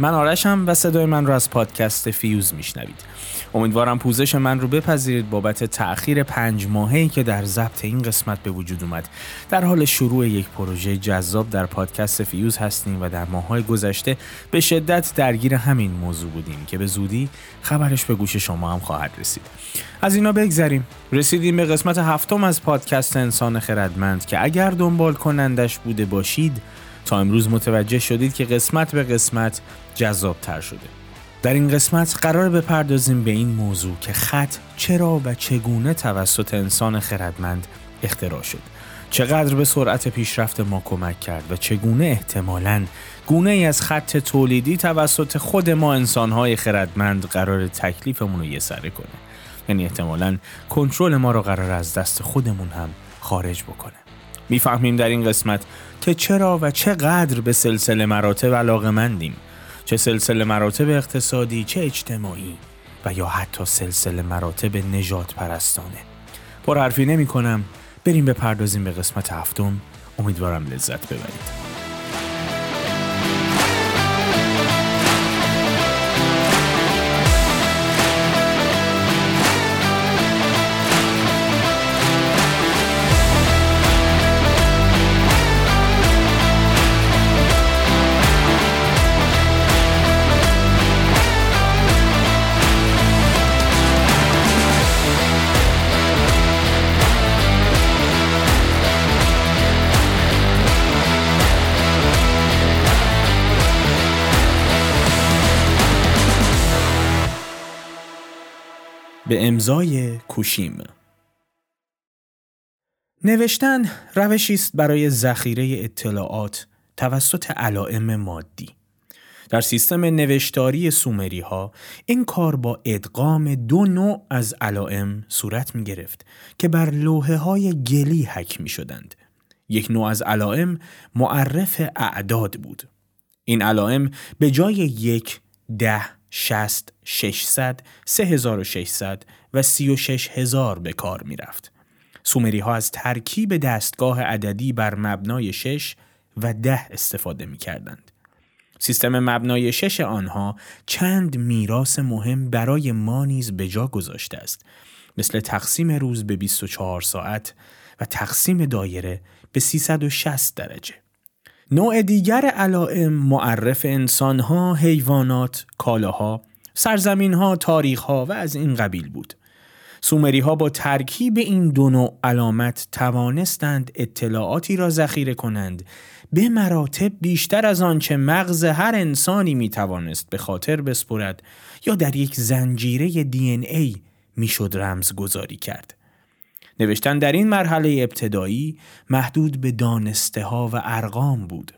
من آرشم و صدای من رو از پادکست فیوز میشنوید. امیدوارم پوزش من رو بپذیرید بابت تأخیر پنج ماهی که در ضبط این قسمت به وجود اومد. در حال شروع یک پروژه جذاب در پادکست فیوز هستیم و در ماهای گذشته به شدت درگیر همین موضوع بودیم که به زودی خبرش به گوش شما هم خواهد رسید. از اینا بگذریم. رسیدیم به قسمت هفتم از پادکست انسان خردمند که اگر دنبال کنندش بوده باشید تا امروز متوجه شدید که قسمت به قسمت جذاب تر شده. در این قسمت قرار بپردازیم به این موضوع که خط چرا و چگونه توسط انسان خردمند اختراع شد. چقدر به سرعت پیشرفت ما کمک کرد و چگونه احتمالاً گونه ای از خط تولیدی توسط خود ما انسانهای خردمند قرار تکلیفمون رو یه سره کنه. یعنی احتمالاً کنترل ما رو قرار از دست خودمون هم خارج بکنه. می‌فهمیم در این قسمت که چرا و چقدر به سلسله مراتب علاقه مندیم چه سلسله مراتب اقتصادی چه اجتماعی و یا حتی سلسله مراتب نجات پرستانه. پر حرفی نمی کنم بریم بپردازیم به قسمت هفتم. امیدوارم لذت ببرید. به امضای کوشیم نوشتن روشی است برای ذخیره اطلاعات توسط علائم مادی در سیستم نوشتاری سومری ها این کار با ادغام دو نوع از علائم صورت می گرفت که بر لوحه های گلی حک می شدند. یک نوع از علائم معرف اعداد بود. این علائم به جای یک، ده، 60 600 3600 و 36000 به کار می رفت. سومری ها از ترکیب دستگاه عددی بر مبنای 6 و 10 استفاده می کردند. سیستم مبنای 6 آنها چند میراث مهم برای ما نیز به جا گذاشته است مثل تقسیم روز به 24 ساعت و تقسیم دایره به 360 درجه. نوع دیگر علائم معرف انسانها، حیوانات، کالاها، سرزمینها، تاریخها و از این قبیل بود. سومری ها با ترکیب این دو نوع علامت توانستند اطلاعاتی را ذخیره کنند به مراتب بیشتر از آنچه مغز هر انسانی می توانست به خاطر بسپرد یا در یک زنجیره دی این ای می شد رمز گذاری کرد. نوشتن در این مرحله ابتدایی محدود به دانسته ها و ارقام بود.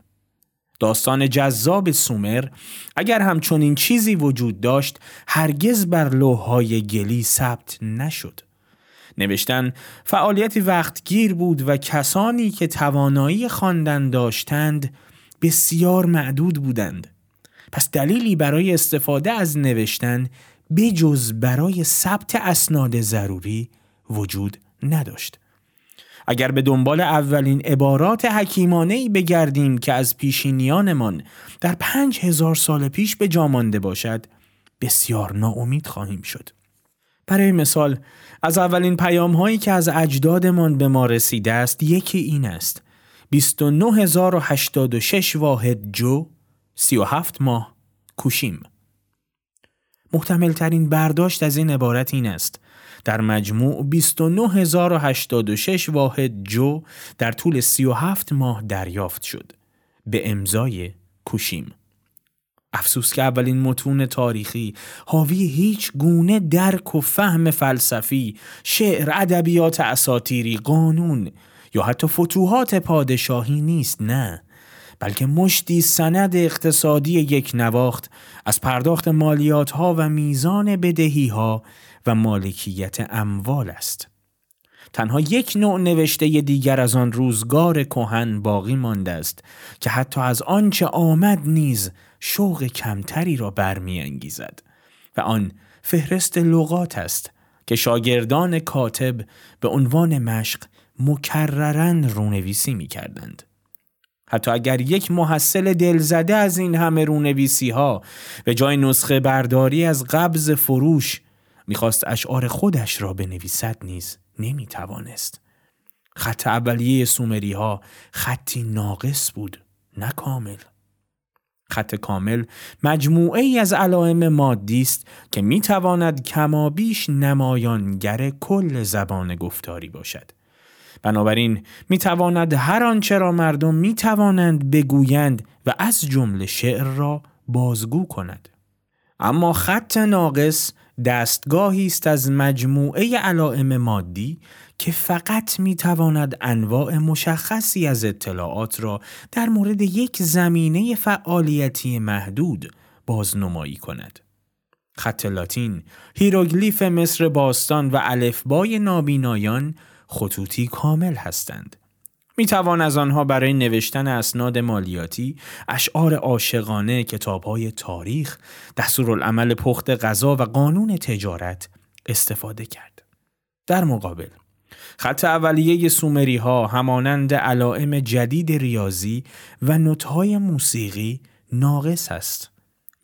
داستان جذاب سومر اگر همچنین چیزی وجود داشت هرگز بر لوحهای گلی ثبت نشد. نوشتن فعالیتی وقتگیر بود و کسانی که توانایی خواندن داشتند بسیار معدود بودند. پس دلیلی برای استفاده از نوشتن بجز برای ثبت اسناد ضروری وجود نداشت. اگر به دنبال اولین عبارات حکیمانه ای بگردیم که از پیشینیانمان در پنج هزار سال پیش به جا مانده باشد بسیار ناامید خواهیم شد. برای مثال از اولین پیام هایی که از اجدادمان به ما رسیده است یکی این است 29086 واحد جو 37 ماه کوشیم محتمل ترین برداشت از این عبارت این است در مجموع 29086 واحد جو در طول 37 ماه دریافت شد. به امضای کوشیم. افسوس که اولین متون تاریخی حاوی هیچ گونه درک و فهم فلسفی، شعر، ادبیات اساتیری، قانون یا حتی فتوحات پادشاهی نیست نه. بلکه مشتی سند اقتصادی یک نواخت از پرداخت مالیات ها و میزان بدهی ها و مالکیت اموال است. تنها یک نوع نوشته دیگر از آن روزگار کهن باقی مانده است که حتی از آنچه آمد نیز شوق کمتری را برمیانگیزد و آن فهرست لغات است که شاگردان کاتب به عنوان مشق مکررن رونویسی می کردند. حتی اگر یک محصل دلزده از این همه رونویسی ها به جای نسخه برداری از قبض فروش می‌خواست اشعار خودش را بنویسد نیز نمی‌توانست. خط اولیه سومری ها خطی ناقص بود نه کامل. خط کامل مجموعه ای از علائم مادی است که می‌تواند کمابیش نمایانگر کل زبان گفتاری باشد. بنابراین می تواند هر آنچه را مردم می توانند بگویند و از جمله شعر را بازگو کند. اما خط ناقص دستگاهی است از مجموعه علائم مادی که فقط می تواند انواع مشخصی از اطلاعات را در مورد یک زمینه فعالیتی محدود بازنمایی کند. خط لاتین، هیروگلیف مصر باستان و الفبای نابینایان خطوطی کامل هستند. می توان از آنها برای نوشتن اسناد مالیاتی، اشعار عاشقانه، کتابهای تاریخ، دستورالعمل پخت غذا و قانون تجارت استفاده کرد. در مقابل خط اولیه سومری ها همانند علائم جدید ریاضی و نوتهای موسیقی ناقص است.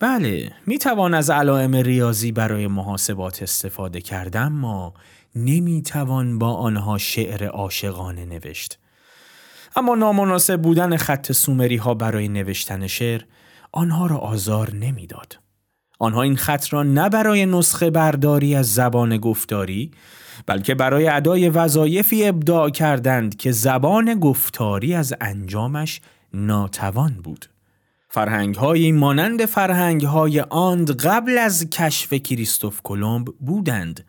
بله، می توان از علائم ریاضی برای محاسبات استفاده کرد اما نمی توان با آنها شعر عاشقانه نوشت. اما نامناسب بودن خط سومری ها برای نوشتن شعر آنها را آزار نمی‌داد. آنها این خط را نه برای نسخه برداری از زبان گفتاری بلکه برای ادای وظایفی ابداع کردند که زبان گفتاری از انجامش ناتوان بود. فرهنگ های مانند فرهنگ های آند قبل از کشف کریستوف کلمب بودند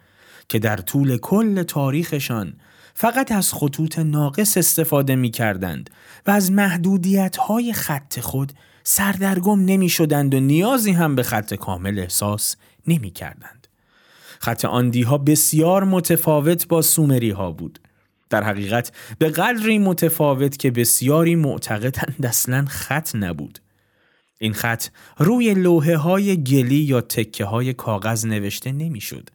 که در طول کل تاریخشان فقط از خطوط ناقص استفاده می کردند و از محدودیت های خط خود سردرگم نمی شدند و نیازی هم به خط کامل احساس نمی کردند. خط آندی ها بسیار متفاوت با سومری ها بود. در حقیقت به قدری متفاوت که بسیاری معتقدند اصلا خط نبود. این خط روی لوحه های گلی یا تکه های کاغذ نوشته نمی‌شد.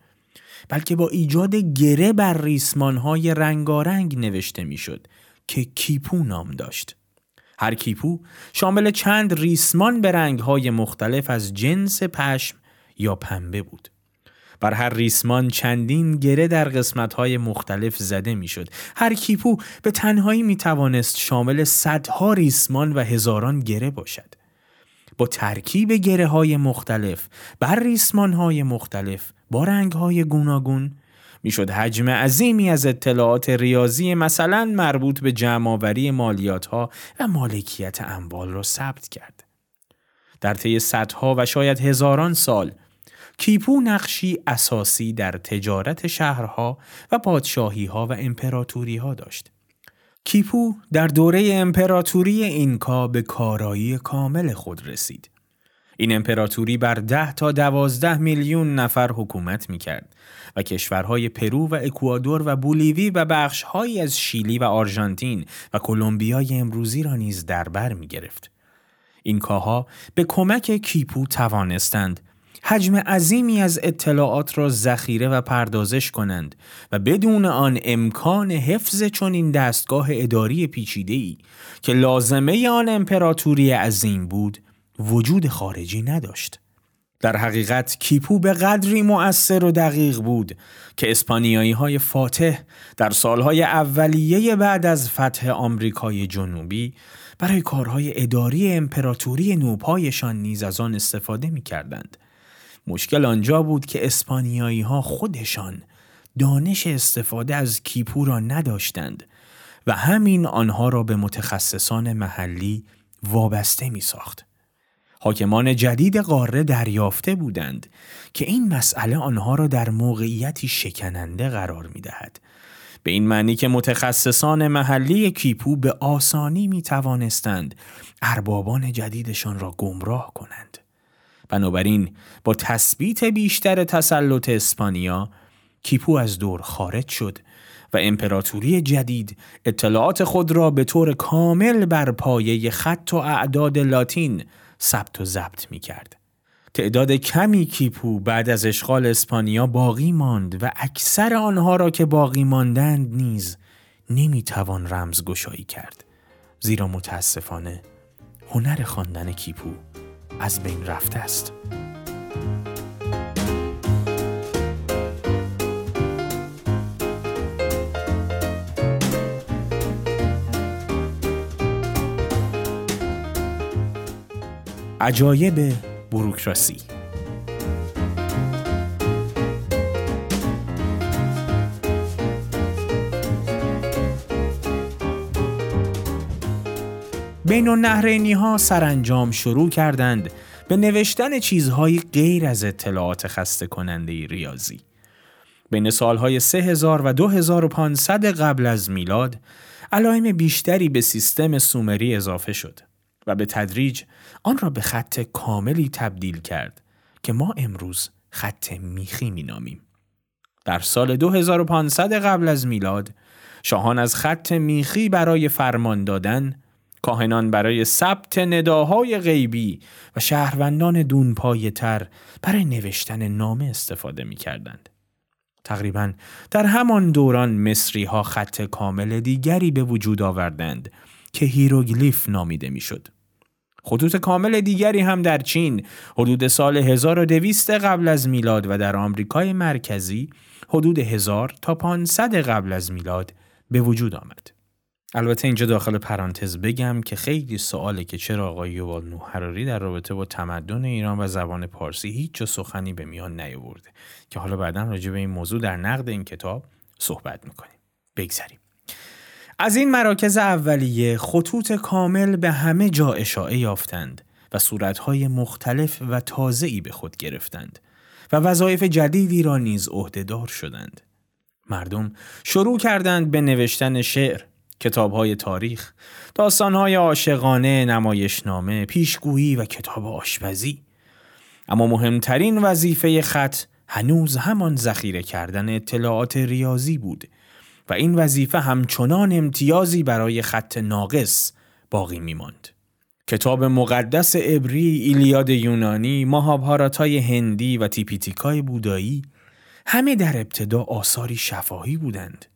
بلکه با ایجاد گره بر ریسمان های رنگارنگ نوشته می‌شد که کیپو نام داشت. هر کیپو شامل چند ریسمان به رنگ های مختلف از جنس پشم یا پنبه بود. بر هر ریسمان چندین گره در قسمت های مختلف زده می‌شد. هر کیپو به تنهایی می توانست شامل صدها ریسمان و هزاران گره باشد. با ترکیب گره های مختلف بر ریسمان های مختلف با رنگ های گوناگون می‌شد حجم عظیمی از اطلاعات ریاضی مثلا مربوط به جمعآوری مالیات ها و مالکیت اموال را ثبت کرد. در طی صدها و شاید هزاران سال کیپو نقشی اساسی در تجارت شهرها و پادشاهی ها و امپراتوری ها داشت. کیپو در دوره امپراتوری اینکا به کارایی کامل خود رسید. این امپراتوری بر ده تا دوازده میلیون نفر حکومت می کرد و کشورهای پرو و اکوادور و بولیوی و بخشهایی از شیلی و آرژانتین و کلمبیای امروزی را نیز در بر می گرفت. این کاها به کمک کیپو توانستند حجم عظیمی از اطلاعات را ذخیره و پردازش کنند و بدون آن امکان حفظ چنین دستگاه اداری پیچیده‌ای که لازمه آن امپراتوری عظیم بود وجود خارجی نداشت. در حقیقت کیپو به قدری مؤثر و دقیق بود که اسپانیایی های فاتح در سالهای اولیه بعد از فتح آمریکای جنوبی برای کارهای اداری امپراتوری نوپایشان نیز از آن استفاده می کردند. مشکل آنجا بود که اسپانیایی ها خودشان دانش استفاده از کیپو را نداشتند و همین آنها را به متخصصان محلی وابسته می ساخت. حاکمان جدید قاره دریافته بودند که این مسئله آنها را در موقعیتی شکننده قرار می دهد. به این معنی که متخصصان محلی کیپو به آسانی می توانستند اربابان جدیدشان را گمراه کنند. بنابراین با تثبیت بیشتر تسلط اسپانیا کیپو از دور خارج شد و امپراتوری جدید اطلاعات خود را به طور کامل بر پایه خط و اعداد لاتین ثبت و ضبط می کرد. تعداد کمی کیپو بعد از اشغال اسپانیا باقی ماند و اکثر آنها را که باقی ماندند نیز نمی توان رمزگشایی کرد. زیرا متاسفانه هنر خواندن کیپو از بین رفته است. عجایب بروکراسی بین النهرینی ها سرانجام شروع کردند به نوشتن چیزهای غیر از اطلاعات خسته کننده ریاضی. بین سالهای 3000 و 2500 قبل از میلاد علائم بیشتری به سیستم سومری اضافه شد و به تدریج آن را به خط کاملی تبدیل کرد که ما امروز خط میخی مینامیم. در سال 2500 قبل از میلاد شاهان از خط میخی برای فرمان دادن کاهنان برای ثبت نداهای غیبی و شهروندان دونپایه تر برای نوشتن نامه استفاده می کردند. تقریبا در همان دوران مصری ها خط کامل دیگری به وجود آوردند که هیروگلیف نامیده می‌شد. خطوط کامل دیگری هم در چین. حدود سال 1200 قبل از میلاد و در آمریکای مرکزی حدود 1000 تا 500 قبل از میلاد به وجود آمد. البته اینجا داخل پرانتز بگم که خیلی سواله که چرا آقای یوال نوح هراری در رابطه با تمدن ایران و زبان پارسی هیچ جا سخنی به میان نیاورده. که حالا بعدا راجع به این موضوع در نقد این کتاب صحبت می‌کنیم. بگذریم. از این مراکز اولیه خطوط کامل به همه جا اشاعه یافتند و صورتهای مختلف و تازه‌ای به خود گرفتند و وظایف جدیدی را نیز عهدهدار شدند مردم شروع کردند به نوشتن شعر های تاریخ، های عاشقانه، نمایشنامه، پیشگویی و کتاب آشپزی. اما مهمترین وظیفه خط هنوز همان ذخیره کردن اطلاعات ریاضی بود و این وظیفه همچنان امتیازی برای خط ناقص باقی می ماند. کتاب مقدس عبری، ایلیاد یونانی، ماهابهاراتای هندی و تیپیتیکای بودایی همه در ابتدا آثاری شفاهی بودند.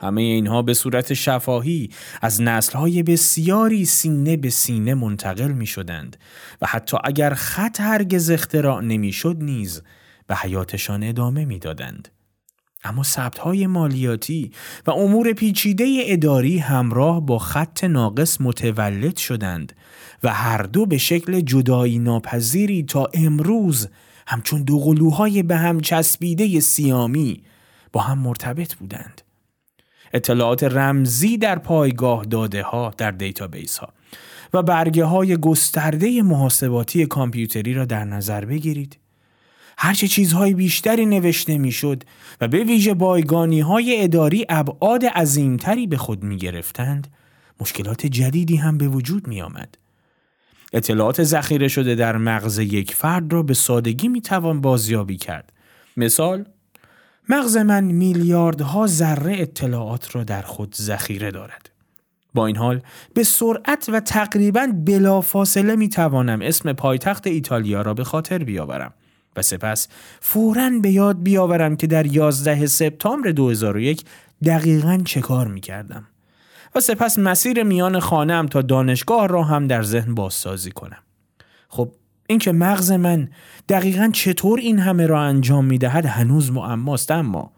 همه اینها به صورت شفاهی از نسلهای بسیاری سینه به سینه منتقل می شدند و حتی اگر خط هرگز اختراع نمی شد نیز به حیاتشان ادامه می دادند. اما های مالیاتی و امور پیچیده اداری همراه با خط ناقص متولد شدند و هر دو به شکل جدایی ناپذیری تا امروز همچون دو قلوهای به هم چسبیده سیامی با هم مرتبط بودند. اطلاعات رمزی در پایگاه داده ها در database ها و برگه های گسترده محاسباتی کامپیوتری را در نظر بگیرید. هرچه چیزهای بیشتری نوشته می‌شد و به ویژه بایگانی های اداری ابعاد عظیمتری به خود می گرفتند، مشکلات جدیدی هم به وجود می آمد. اطلاعات ذخیره شده در مغز یک فرد را به سادگی می توان بازیابی کرد. مثال مغز من میلیاردها ذره اطلاعات را در خود ذخیره دارد. با این حال به سرعت و تقریبا بلافاصله می توانم اسم پایتخت ایتالیا را به خاطر بیاورم و سپس فورا به یاد بیاورم که در 11 سپتامبر 2001 دقیقا چه کار می کردم و سپس مسیر میان خانم تا دانشگاه را هم در ذهن بازسازی کنم. خب اینکه مغز من دقیقا چطور این همه را انجام می دهد هنوز معماست اما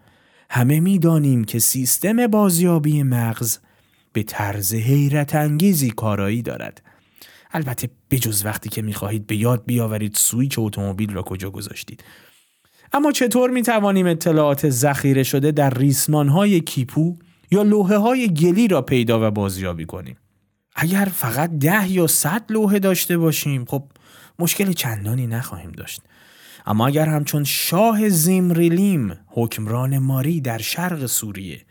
همه می دانیم که سیستم بازیابی مغز به طرز حیرت انگیزی کارایی دارد. البته بجز وقتی که می خواهید به یاد بیاورید سویچ اتومبیل را کجا گذاشتید. اما چطور می توانیم اطلاعات ذخیره شده در ریسمان های کیپو یا لوحه های گلی را پیدا و بازیابی کنیم؟ اگر فقط ده یا صد لوحه داشته باشیم خب مشکل چندانی نخواهیم داشت اما اگر همچون شاه زیمریلیم حکمران ماری در شرق سوریه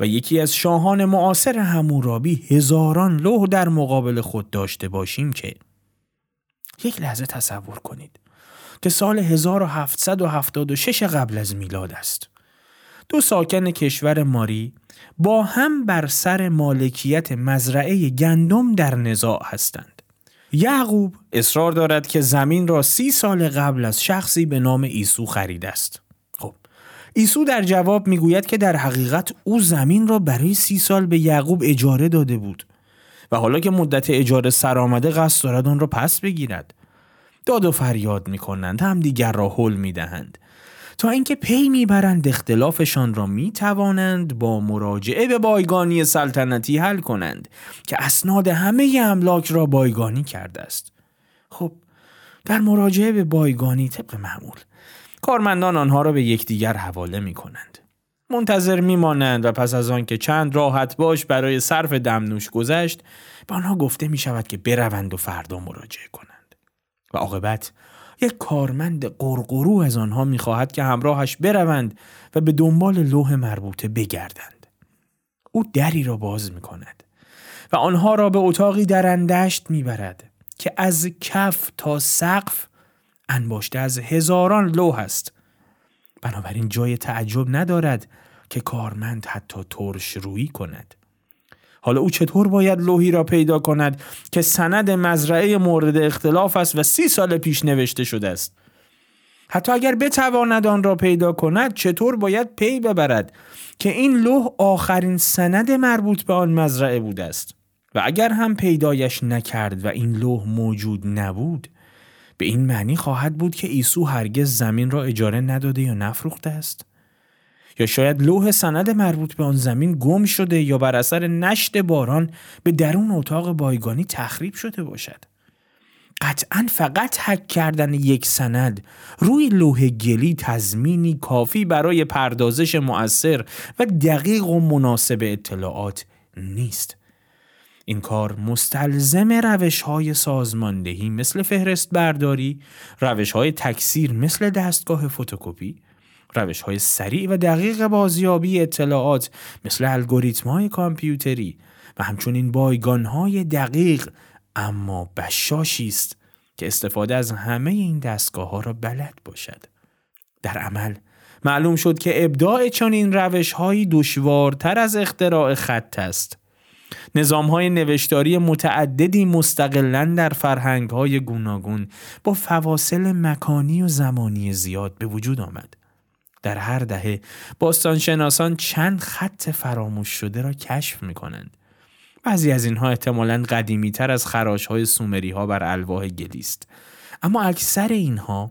و یکی از شاهان معاصر همورابی هزاران لوح در مقابل خود داشته باشیم که یک لحظه تصور کنید که سال 1776 قبل از میلاد است دو ساکن کشور ماری با هم بر سر مالکیت مزرعه گندم در نزاع هستند یعقوب اصرار دارد که زمین را سی سال قبل از شخصی به نام ایسو خریده است. ایسو در جواب می‌گوید که در حقیقت او زمین را برای سی سال به یعقوب اجاره داده بود و حالا که مدت اجاره سر آمده قصد دارد آن را پس بگیرد. داد و فریاد می کنند هم دیگر را هل می دهند تا اینکه پی می‌برند اختلافشان را می توانند با مراجعه به بایگانی سلطنتی حل کنند که اسناد همه املاک را بایگانی کرده است. خب در مراجعه به بایگانی طبق معمول کارمندان آنها را به یکدیگر حواله می کنند منتظر میمانند و پس از آنکه چند راحت باش برای صرف دمنوش گذشت به آنها گفته می شود که بروند و فردا مراجعه کنند. و عاقبت یک کارمند قرقرو از آنها می‌خواهد که همراهش بروند و به دنبال لوح مربوطه بگردند. او دری را باز می کند و آنها را به اتاقی در اندشت می‌برد که از کف تا سقف انباشته از هزاران لوح است. بنابراین جای تعجب ندارد که کارمند حتی ترش رویی کند. حالا او چطور باید لوحی را پیدا کند که سند مزرعه مورد اختلاف است و سی سال پیش نوشته شده است؟ حتی اگر بتواند آن را پیدا کند چطور باید پی ببرد که این لوح آخرین سند مربوط به آن مزرعه بوده است؟ و اگر هم پیدایش نکرد و این لوح موجود نبود به این معنی خواهد بود که ایسو هرگز زمین را اجاره نداده یا نفروخته است؟ یا شاید لوح سند مربوط به آن زمین گم شده یا بر اثر نشت باران به درون اتاق بایگانی تخریب شده باشد؟ قطعا فقط حک کردن یک سند روی لوح گلی تضمینی کافی برای پردازش مؤثر و دقیق و مناسب اطلاعات نیست. این کار مستلزم روش های سازماندهی مثل فهرست برداری، روش های تکثیر مثل دستگاه فتوکپی، روش های سریع و دقیق بازیابی اطلاعات مثل الگوریتم های کامپیوتری و همچنین بایگان های دقیق اما بشاشی است که استفاده از همه این دستگاه ها را بلد باشد. در عمل معلوم شد که ابداع چنین روش هایی دشوارتر از اختراع خط است. نظام های نوشتاری متعددی مستقلا در فرهنگ های گوناگون با فواصل مکانی و زمانی زیاد به وجود آمد. در هر دهه باستانشناسان چند خط فراموش شده را کشف می کنند. بعضی از اینها احتمالا قدیمی تر از خراش های سومری ها بر الواح گلی است. اما اکثر اینها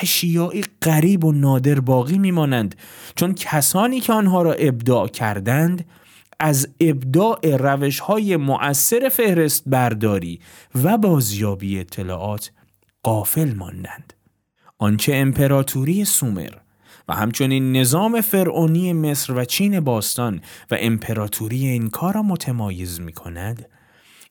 اشیائی غریب و نادر باقی میمانند چون کسانی که آنها را ابداع کردند از ابداع روش های مؤثر فهرست برداری و بازیابی اطلاعات قافل ماندند. آنچه امپراتوری سومر و همچنین نظام فرعونی مصر و چین باستان و امپراتوری این کار را متمایز می کند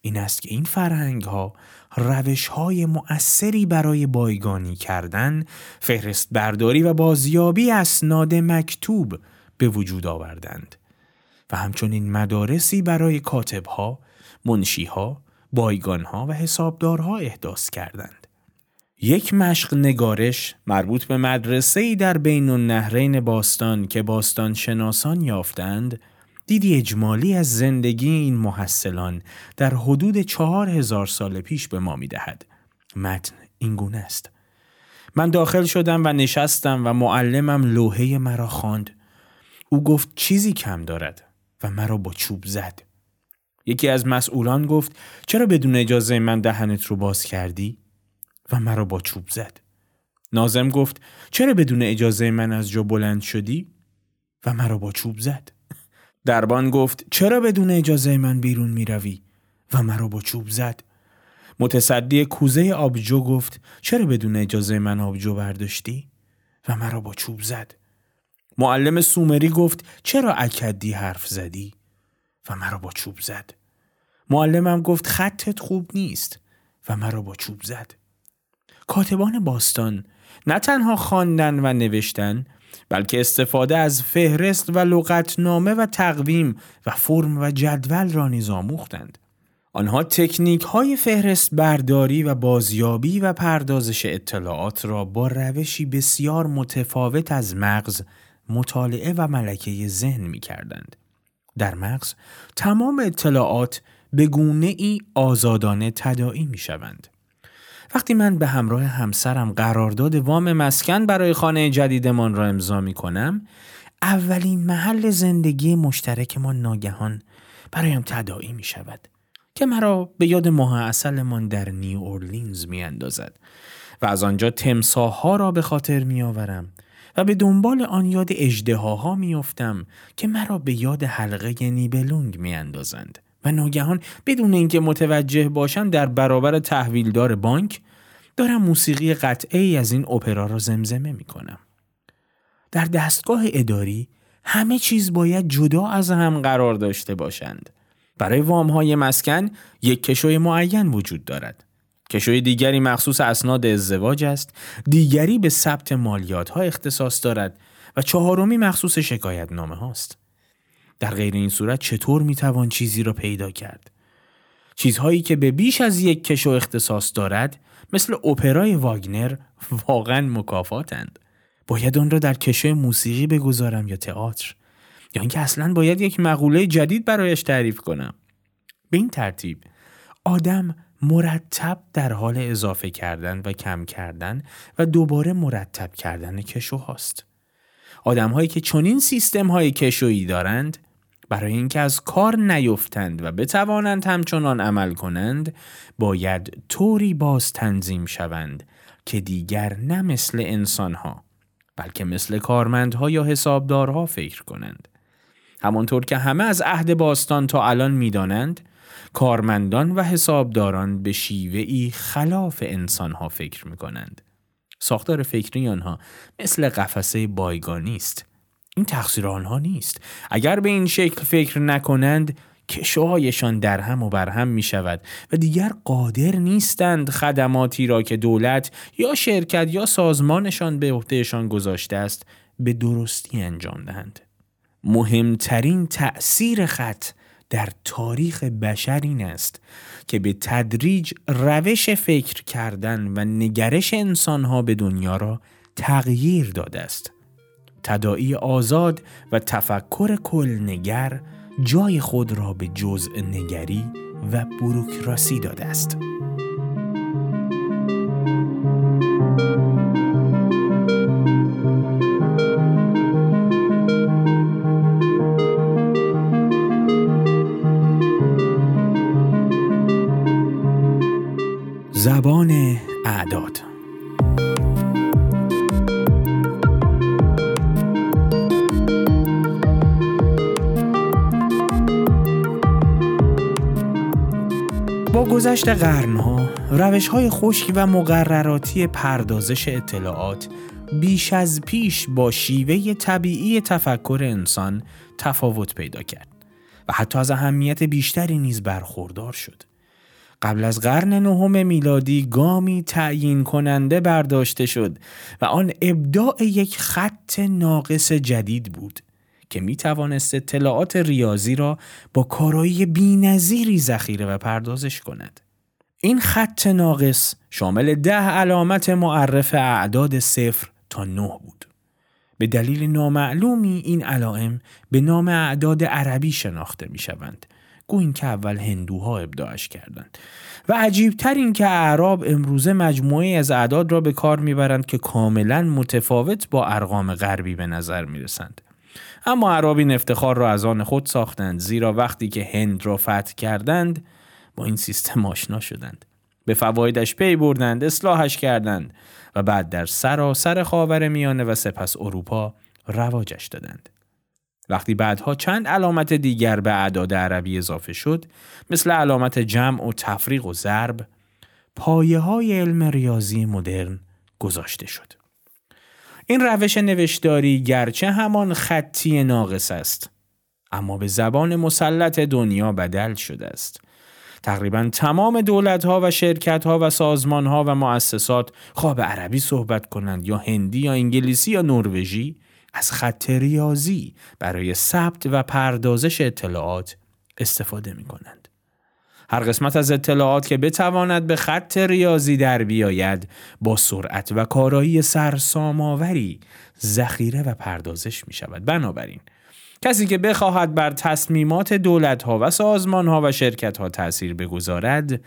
این است که این فرهنگ ها روش های مؤثری برای بایگانی کردن فهرست برداری و بازیابی اسناد مکتوب به وجود آوردند و همچنین مدارسی برای کاتبها، منشیها، بایگانها و حسابدارها احداث کردند. یک مشق نگارش مربوط به مدرسه ای در بین النهرین باستان که باستان شناسان یافتند دیدی اجمالی از زندگی این محصلان در حدود چهار هزار سال پیش به ما می دهد. متن این گونه است. من داخل شدم و نشستم و معلمم لوحه مرا خواند. او گفت چیزی کم دارد و مرا با چوب زد. یکی از مسئولان گفت چرا بدون اجازه من دهنت رو باز کردی؟ و مرا با چوب زد. نازم گفت چرا بدون اجازه من از جا بلند شدی؟ و مرا با چوب زد. دربان گفت چرا بدون اجازه من بیرون می روی؟ و مرا با چوب زد. متصدی کوزه آبجو گفت چرا بدون اجازه من آبجو برداشتی؟ و مرا با چوب زد. معلم سومری گفت چرا اکدی حرف زدی؟ و مرا با چوب زد. معلمم گفت خطت خوب نیست و مرا با چوب زد. کاتبان باستان نه تنها خواندن و نوشتن بلکه استفاده از فهرست و لغتنامه و تقویم و فرم و جدول را نیز آموختند. آنها تکنیک های فهرست برداری و بازیابی و پردازش اطلاعات را با روشی بسیار متفاوت از مغز مطالعه و ملکه ذهن می کردند. در مغز تمام اطلاعات به گونه ای آزادانه تداعی می شوند. وقتی من به همراه همسرم قرارداد وام مسکن برای خانه جدیدمان را امضا می کنم اولین محل زندگی مشترک ما ناگهان برایم تداعی می شود که مرا به یاد ماه اصلمان در نیو اورلینز می اندازد و از آنجا تمساها را به خاطر می آورم و به دنبال آن یاد اجدهاها می افتم که مرا به یاد حلقه نیبلونگ می اندازند و ناگهان بدون اینکه متوجه باشم در برابر تحویلدار بانک دارم موسیقی قطعه ای از این اپرا را زمزمه می کنم. در دستگاه اداری همه چیز باید جدا از هم قرار داشته باشند. برای وام های مسکن یک کشوی معین وجود دارد. کشوی دیگری مخصوص اسناد ازدواج است، دیگری به ثبت مالیات ها اختصاص دارد و چهارمی مخصوص شکایت نامه هاست. در غیر این صورت چطور می توان چیزی را پیدا کرد؟ چیزهایی که به بیش از یک کشو اختصاص دارد مثل اپرای واگنر واقعا مکافاتند. باید آن را در کشو موسیقی بگذارم یا تئاتر یا اینکه اصلا باید یک مقوله جدید برایش تعریف کنم. به این ترتیب آدم مرتب در حال اضافه کردن و کم کردن و دوباره مرتب کردن کشو هاست. آدم هایی که چنین سیستم های کشویی دارند برای اینکه از کار نیفتند و بتوانند همچنان عمل کنند باید طوری باز تنظیم شوند که دیگر نه مثل انسان ها بلکه مثل کارمندها یا حسابدارها فکر کنند. همانطور که همه از عهد باستان تا الان می‌دانند کارمندان و حسابداران به شیوهی خلاف انسانها فکر می کنند. ساختار فکری آنها مثل قفسه بایگانی است. این تقصیر آنها نیست. اگر به این شکل فکر نکنند کشوهایشان در هم و بر هم می شود و دیگر قادر نیستند خدماتی را که دولت یا شرکت یا سازمانشان به عهدهشان گذاشته است به درستی انجام دهند. مهمترین تأثیر خط در تاریخ بشر این است که به تدریج روش فکر کردن و نگرش انسانها به دنیا را تغییر داده است. تدائی آزاد و تفکر کلنگر جای خود را به جزء نگری و بروکراسی داده است. زبان اعداد با گذشت قرنها روش های خشک و مقرراتی پردازش اطلاعات بیش از پیش با شیوه طبیعی تفکر انسان تفاوت پیدا کرد و حتی از اهمیت بیشتری نیز برخوردار شد. قبل از قرن نهم میلادی گامی تعیین کننده برداشته شد و آن ابداع یک خط ناقص جدید بود که می توانست اطلاعات ریاضی را با کارایی بینظیری ذخیره و پردازش کند. این خط ناقص شامل ده علامت معرف اعداد صفر تا نه بود. به دلیل نامعلومی این علائم به نام اعداد عربی شناخته می شوند گوین که اول هندوها ابداعش کردند. و عجیبتر این که اعراب امروزه مجموعه از اعداد را به کار می‌برند که کاملا متفاوت با ارقام غربی به نظر می‌رسند. اما اعراب این افتخار را از آن خود ساختند زیرا وقتی که هند را فتح کردند با این سیستم آشنا شدند. به فوایدش پی بردند اصلاحش کردند و بعد در سراسر خاور میانه و سپس اروپا رواجش دادند. وقتی بعدها چند علامت دیگر به اعداد عربی اضافه شد مثل علامت جمع و تفریق و ضرب پایه های علم ریاضی مدرن گذاشته شد. این روش نوشتاری گرچه همان خطی ناقص است اما به زبان مسلط دنیا بدل شده است. تقریبا تمام دولت ها و شرکت ها و سازمان ها و مؤسسات خواه به عربی صحبت کنند یا هندی یا انگلیسی یا نروژی از خط ریاضی برای ثبت و پردازش اطلاعات استفاده می کنند. هر قسمت از اطلاعات که بتواند به خط ریاضی در بیاید با سرعت و کارایی سرساماوری ذخیره و پردازش می شود. بنابراین کسی که بخواهد بر تصمیمات دولت ها و سازمان ها و شرکت ها تأثیر بگذارد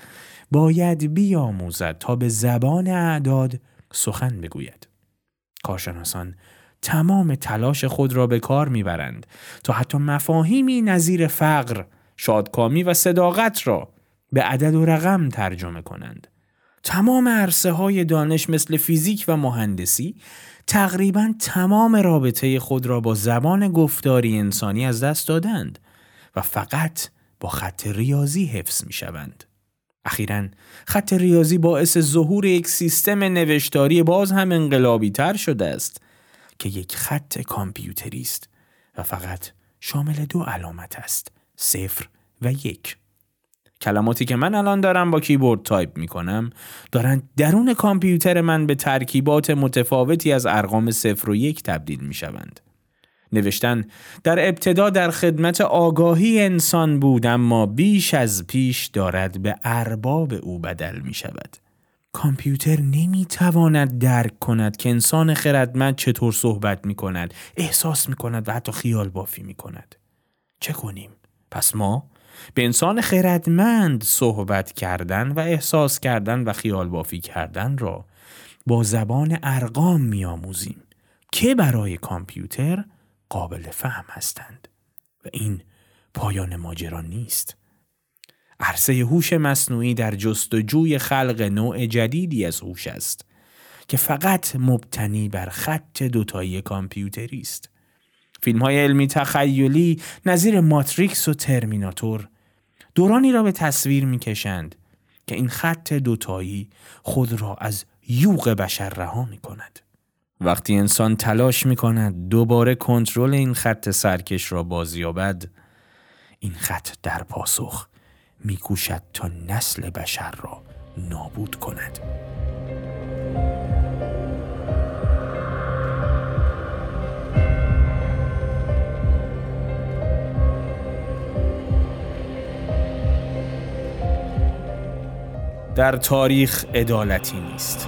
باید بیاموزد تا به زبان اعداد سخن بگوید. کارشناسان تمام تلاش خود را به کار می‌برند تا حتی مفاهیمی نظیر فقر، شادکامی و صداقت را به عدد و رقم ترجمه کنند. تمام عرصه های دانش مثل فیزیک و مهندسی تقریبا تمام رابطه خود را با زبان گفتاری انسانی از دست دادند و فقط با خط ریاضی حفظ می شوند. اخیرا خط ریاضی باعث ظهور یک سیستم نوشتاری باز هم انقلابی تر شده است که یک خط کامپیوتری است و فقط شامل دو علامت است صفر و یک کلماتی که من الان دارم با کیبورد تایپ می کنم دارند درون کامپیوتر من به ترکیبات متفاوتی از ارقام صفر و یک تبدیل می شوند. نوشتن در ابتدا در خدمت آگاهی انسان بود اما بیش از پیش دارد به ارباب او بدل می شود. کامپیوتر نمی تواند درک کند که انسان خردمند چطور صحبت می کند، احساس می کند و حتی خیال بافی می کند. چه کنیم؟ پس ما به انسان خردمند صحبت کردن و احساس کردن و خیال بافی کردن را با زبان ارقام می آموزیم که برای کامپیوتر قابل فهم هستند و این پایان ماجرا نیست. عرصه هوش مصنوعی در جستجوی خلق نوع جدیدی از هوش است که فقط مبتنی بر خط دوتایی کامپیوتری است. فیلم های علمی تخیلی نظیر ماتریکس و ترمیناتور دورانی را به تصویر می کشند که این خط دوتایی خود را از یوغ بشر رها می کند. وقتی انسان تلاش می کند دوباره کنترل این خط سرکش را بازیابد این خط در پاسخ میکوشد تا نسل بشر را نابود کند. در تاریخ عدالتی نیست.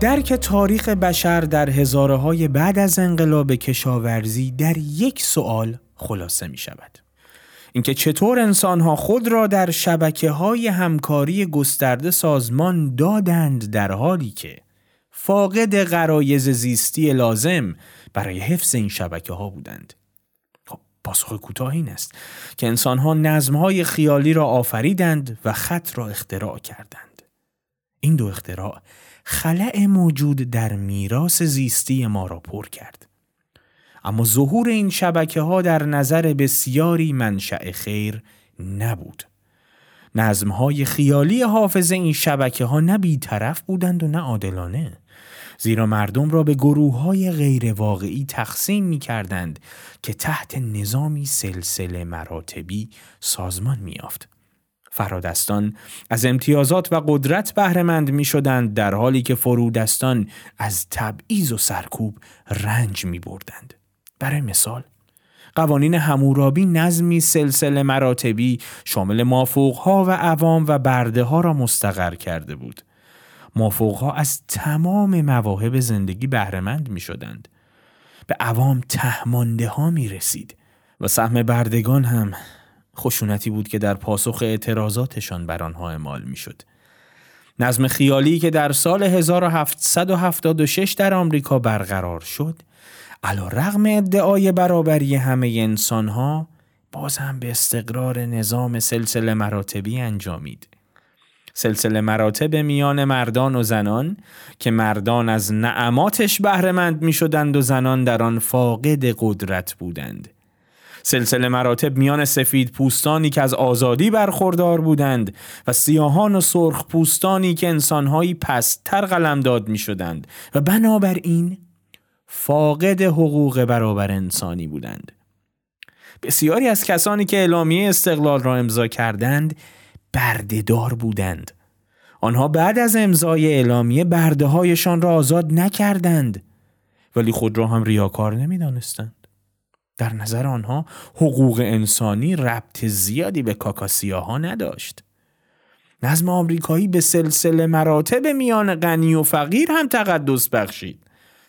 درک تاریخ بشر در هزاره های بعد از انقلاب کشاورزی در یک سوال خلاصه می شود. اینکه چطور انسانها خود را در شبکه های همکاری گسترده سازمان دادند در حالی که فاقد غرایز زیستی لازم برای حفظ این شبکه ها بودند. خب پاسخ کوتاه این است که انسانها نظم های خیالی را آفریدند و خط را اختراع کردند. این دو اختراع خلع موجود در میراث زیستی ما را پر کرد. اما ظهور این شبکه ها در نظر بسیاری منشأ خیر نبود. نظم های خیالی حافظ این شبکه ها نه بیطرف بودند و نه عادلانه. زیرا مردم را به گروه های غیر واقعی تقسیم می کردند که تحت نظامی سلسله مراتبی سازمان می آفد. فرادستان از امتیازات و قدرت بهرهمند می شدند در حالی که فرودستان از تبعیض و سرکوب رنج می بردند. برای مثال قوانین همورابی نظمی سلسله مراتبی شامل مافوقها و عوام و برده ها را مستقر کرده بود. مافوقها از تمام مواهب زندگی بهرهمند می شدند. به عوام تهمانده ها می رسید و سهم بردگان هم خشونتی بود که در پاسخ اعتراضاتشان بر آنها اعمال می‌شد. نظم خیالی که در سال 1776 در آمریکا برقرار شد علا رغم ادعای برابری همه انسانها باز هم به استقرار نظام سلسله مراتبی انجامید. سلسله مراتب میان مردان و زنان که مردان از نعماتش بهرهمند می شدند و زنان در آن فاقد قدرت بودند. سلسله مراتب میان سفید پوستانی که از آزادی برخوردار بودند و سیاهان و سرخ پوستانی که انسانهایی پستر قلمداد می شدند و بنابراین فاقد حقوق برابر انسانی بودند. بسیاری از کسانی که اعلامیه استقلال را امضا کردند بردهدار بودند. آنها بعد از امضای اعلامیه برده هایشان را آزاد نکردند ولی خود را هم ریاکار نمی دانستند. در نظر آنها حقوق انسانی ربط زیادی به کاکاسیاها نداشت. نظم آمریکایی به سلسله مراتب میان غنی و فقیر هم تقدس بخشید.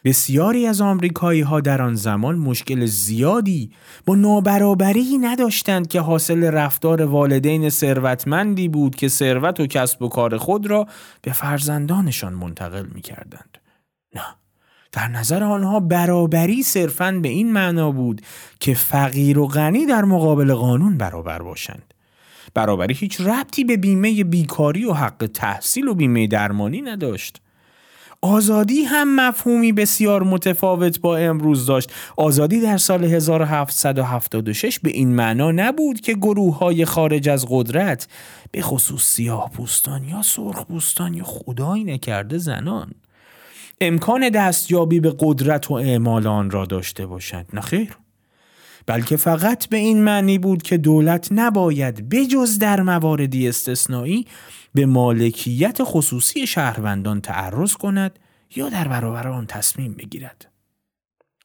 بسیاری از آمریکایی ها در آن زمان مشکل زیادی با نابرابری نداشتند که حاصل رفتار والدین ثروتمندی بود که ثروت و کسب و کار خود را به فرزندانشان منتقل می کردند. نه در نظر آنها برابری صرفاً به این معنا بود که فقیر و غنی در مقابل قانون برابر باشند. برابری هیچ ربطی به بیمه بیکاری و حق تحصیل و بیمه درمانی نداشت. آزادی هم مفهومی بسیار متفاوت با امروز داشت. آزادی در سال 1776 به این معنا نبود که گروه های خارج از قدرت به خصوص سیاه پوستان یا سرخ یا خدایی نکرده زنان امکان دستیابی به قدرت و اعمال آن را داشته باشند نخیر بلکه فقط به این معنی بود که دولت نباید بجز در مواردی استثنایی به مالکیت خصوصی شهروندان تعرض کند یا در برابر آن تصمیم بگیرد.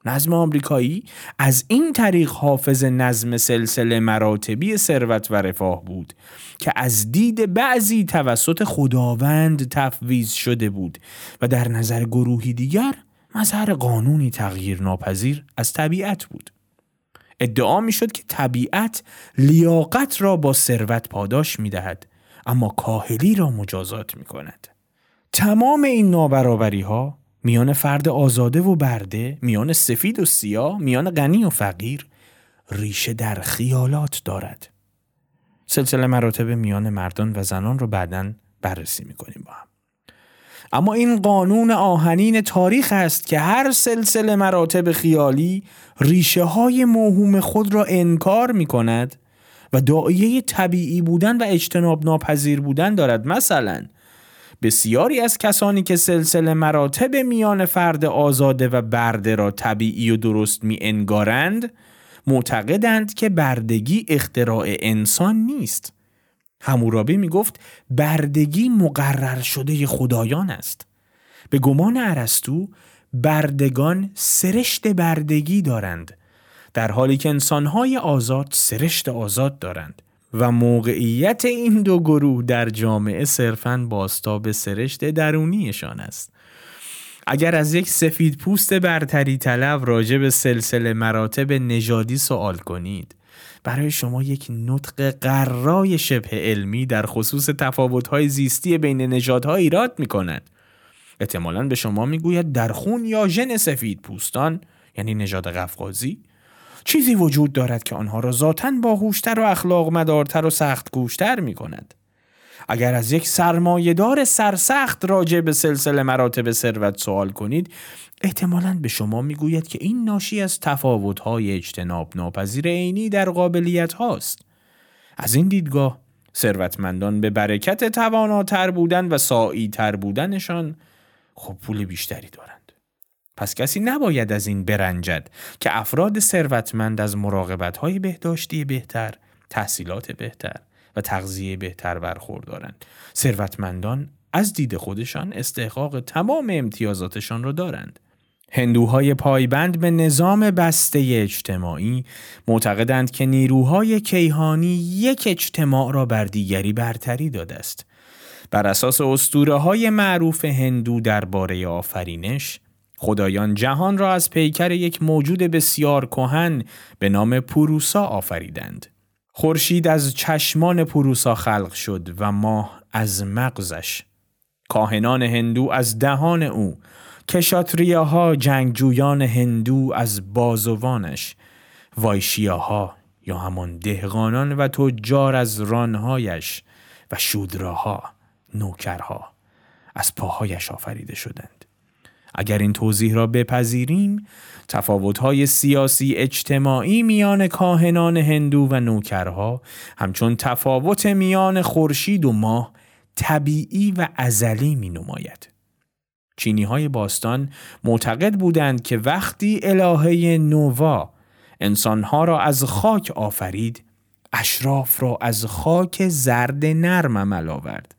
نظم آمریکایی از این طریق حافظ نظم سلسله مراتبی ثروت و رفاه بود که از دید بعضی توسط خداوند تفویض شده بود و در نظر گروهی دیگر مظهر قانونی تغییر ناپذیر از طبیعت بود. ادعا می شد که طبیعت لیاقت را با ثروت پاداش می دهد اما کاهلی را مجازات می کند. تمام این نابرابری ها میان فرد آزاده و برده، میان سفید و سیاه، میان غنی و فقیر ریشه در خیالات دارد. سلسله مراتب میان مردان و زنان رو بعدا بررسی می‌کنیم با هم. اما این قانون آهنین تاریخ است که هر سلسله مراتب خیالی ریشه های موهوم خود را انکار می کند و دعایه طبیعی بودن و اجتناب ناپذیر بودن دارد مثلا بسیاری از کسانی که سلسله مراتب میان فرد آزاده و برده را طبیعی و درست می انگارند معتقدند که بردگی اختراع انسان نیست. همورابی می گفت بردگی مقرر شده خدایان است. به گمان ارسطو بردگان سرشت بردگی دارند در حالی که انسانهای آزاد سرشت آزاد دارند. و موقعیت این دو گروه در جامعه صرفاً باستاب سرشت درونیشان است اگر از یک سفید پوست برتری طلب راجع به سلسله مراتب نژادی سوال کنید برای شما یک نطق قرای شبه علمی در خصوص تفاوت‌های زیستی بین نژادها ایراد می کند. احتمالا به شما می‌گوید در خون یا ژن سفید پوستان یعنی نژاد قفقازی چیزی وجود دارد که آنها را ذاتا باهوشتر و اخلاق مدارتر و سخت گوشتر می کند. اگر از یک سرمایهدار سرسخت راجع به سلسله مراتب ثروت سوال کنید احتمالا به شما می‌گوید که این ناشی از تفاوت‌های اجتناب ناپذیر عینی در قابلیت هاست. از این دیدگاه ثروتمندان به برکت تواناتر بودن و سایی تر بودنشان خب پول بیشتری دارند. پس کسی نباید از این برنجد که افراد ثروتمند از مراقبت بهداشتی بهتر، تحصیلات بهتر و تغذیه بهتر برخوردارند. ثروتمندان از دید خودشان استحقاق تمام امتیازاتشان را دارند. هندوهای پایبند به نظام بسته اجتماعی معتقدند که نیروهای کیهانی یک اجتماع را بر دیگری برتری داده است. بر اساس اسطوره های معروف هندو درباره آفرینش خدایان جهان را از پیکر یک موجود بسیار کهن به نام پوروسا آفریدند. خورشید از چشمان پوروسا خلق شد و ماه از مغزش. کاهنان هندو از دهان او کشاتریاها جنگجویان هندو از بازوانش وایشیاها یا همان دهقانان و تجار از رانهایش و شودراها نوکرها از پاهایش آفریده شدند اگر این توضیح را بپذیریم تفاوت‌های سیاسی اجتماعی میان کاهنان هندو و نوکرها همچون تفاوت میان خورشید و ماه طبیعی و ازلی می نماید. چینی های باستان معتقد بودند که وقتی الهه نووا انسانها را از خاک آفرید اشراف را از خاک زرد نرم عمل آورد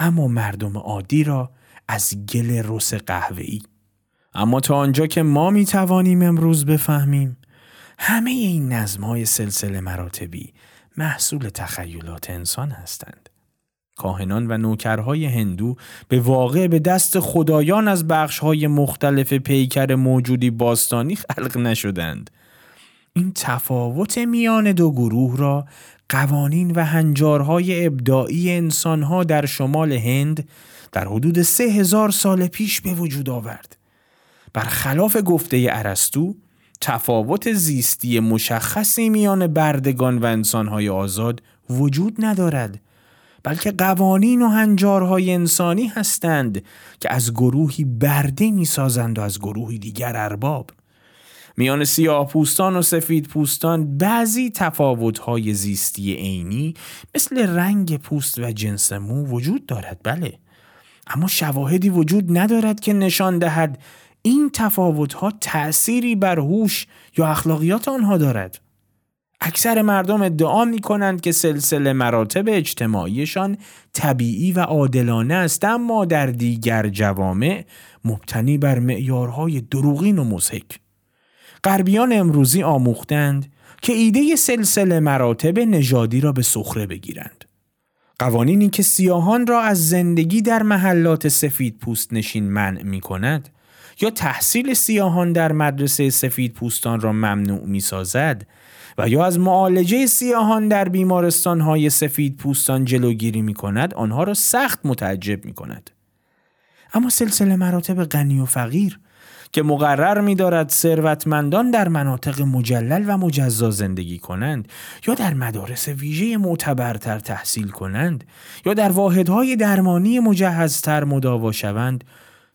اما مردم عادی را از گل رس قهوه‌ای اما تا آنجا که ما می توانیم امروز بفهمیم همه این نظم های سلسله مراتبی محصول تخیلات انسان هستند کاهنان و نوکرهای هندو به واقع به دست خدایان از بخشهای مختلف پیکر موجودی باستانی خلق نشدند. این تفاوت میان دو گروه را قوانین و هنجارهای ابداعی انسانها در شمال هند در حدود سه هزار سال پیش به وجود آورد. برخلاف گفته ارسطو تفاوت زیستی مشخصی میان بردگان و انسانهای آزاد وجود ندارد بلکه قوانین و هنجارهای انسانی هستند که از گروهی برده می‌سازند و از گروهی دیگر ارباب. میان سیاه پوستان و سفید پوستان بعضی تفاوت‌های زیستی عینی مثل رنگ پوست و جنس مو وجود دارد بله. اما شواهدی وجود ندارد که نشان دهد این تفاوت‌ها تأثیری بر هوش یا اخلاقیات آنها دارد اکثر مردم ادعا می کنند که سلسله مراتب اجتماعیشان طبیعی و عادلانه است اما در دیگر جوامع مبتنی بر معیارهای دروغین و مزهک غربیان امروزی آموختند که ایده سلسله مراتب نژادی را به سخره بگیرند. قوانینی که سیاهان را از زندگی در محلات سفید پوست نشین منع می کند یا تحصیل سیاهان در مدرسه سفید پوستان را ممنوع می سازد و یا از معالجه سیاهان در بیمارستان های سفید پوستان جلوگیری می کند آنها را سخت متعجب می کند. اما سلسله مراتب غنی و فقیر که مقرر می دارد ثروتمندان در مناطق مجلل و مجزا زندگی کنند یا در مدارس ویژه معتبرتر تحصیل کنند یا در واحدهای درمانی مجهزتر مداوا شوند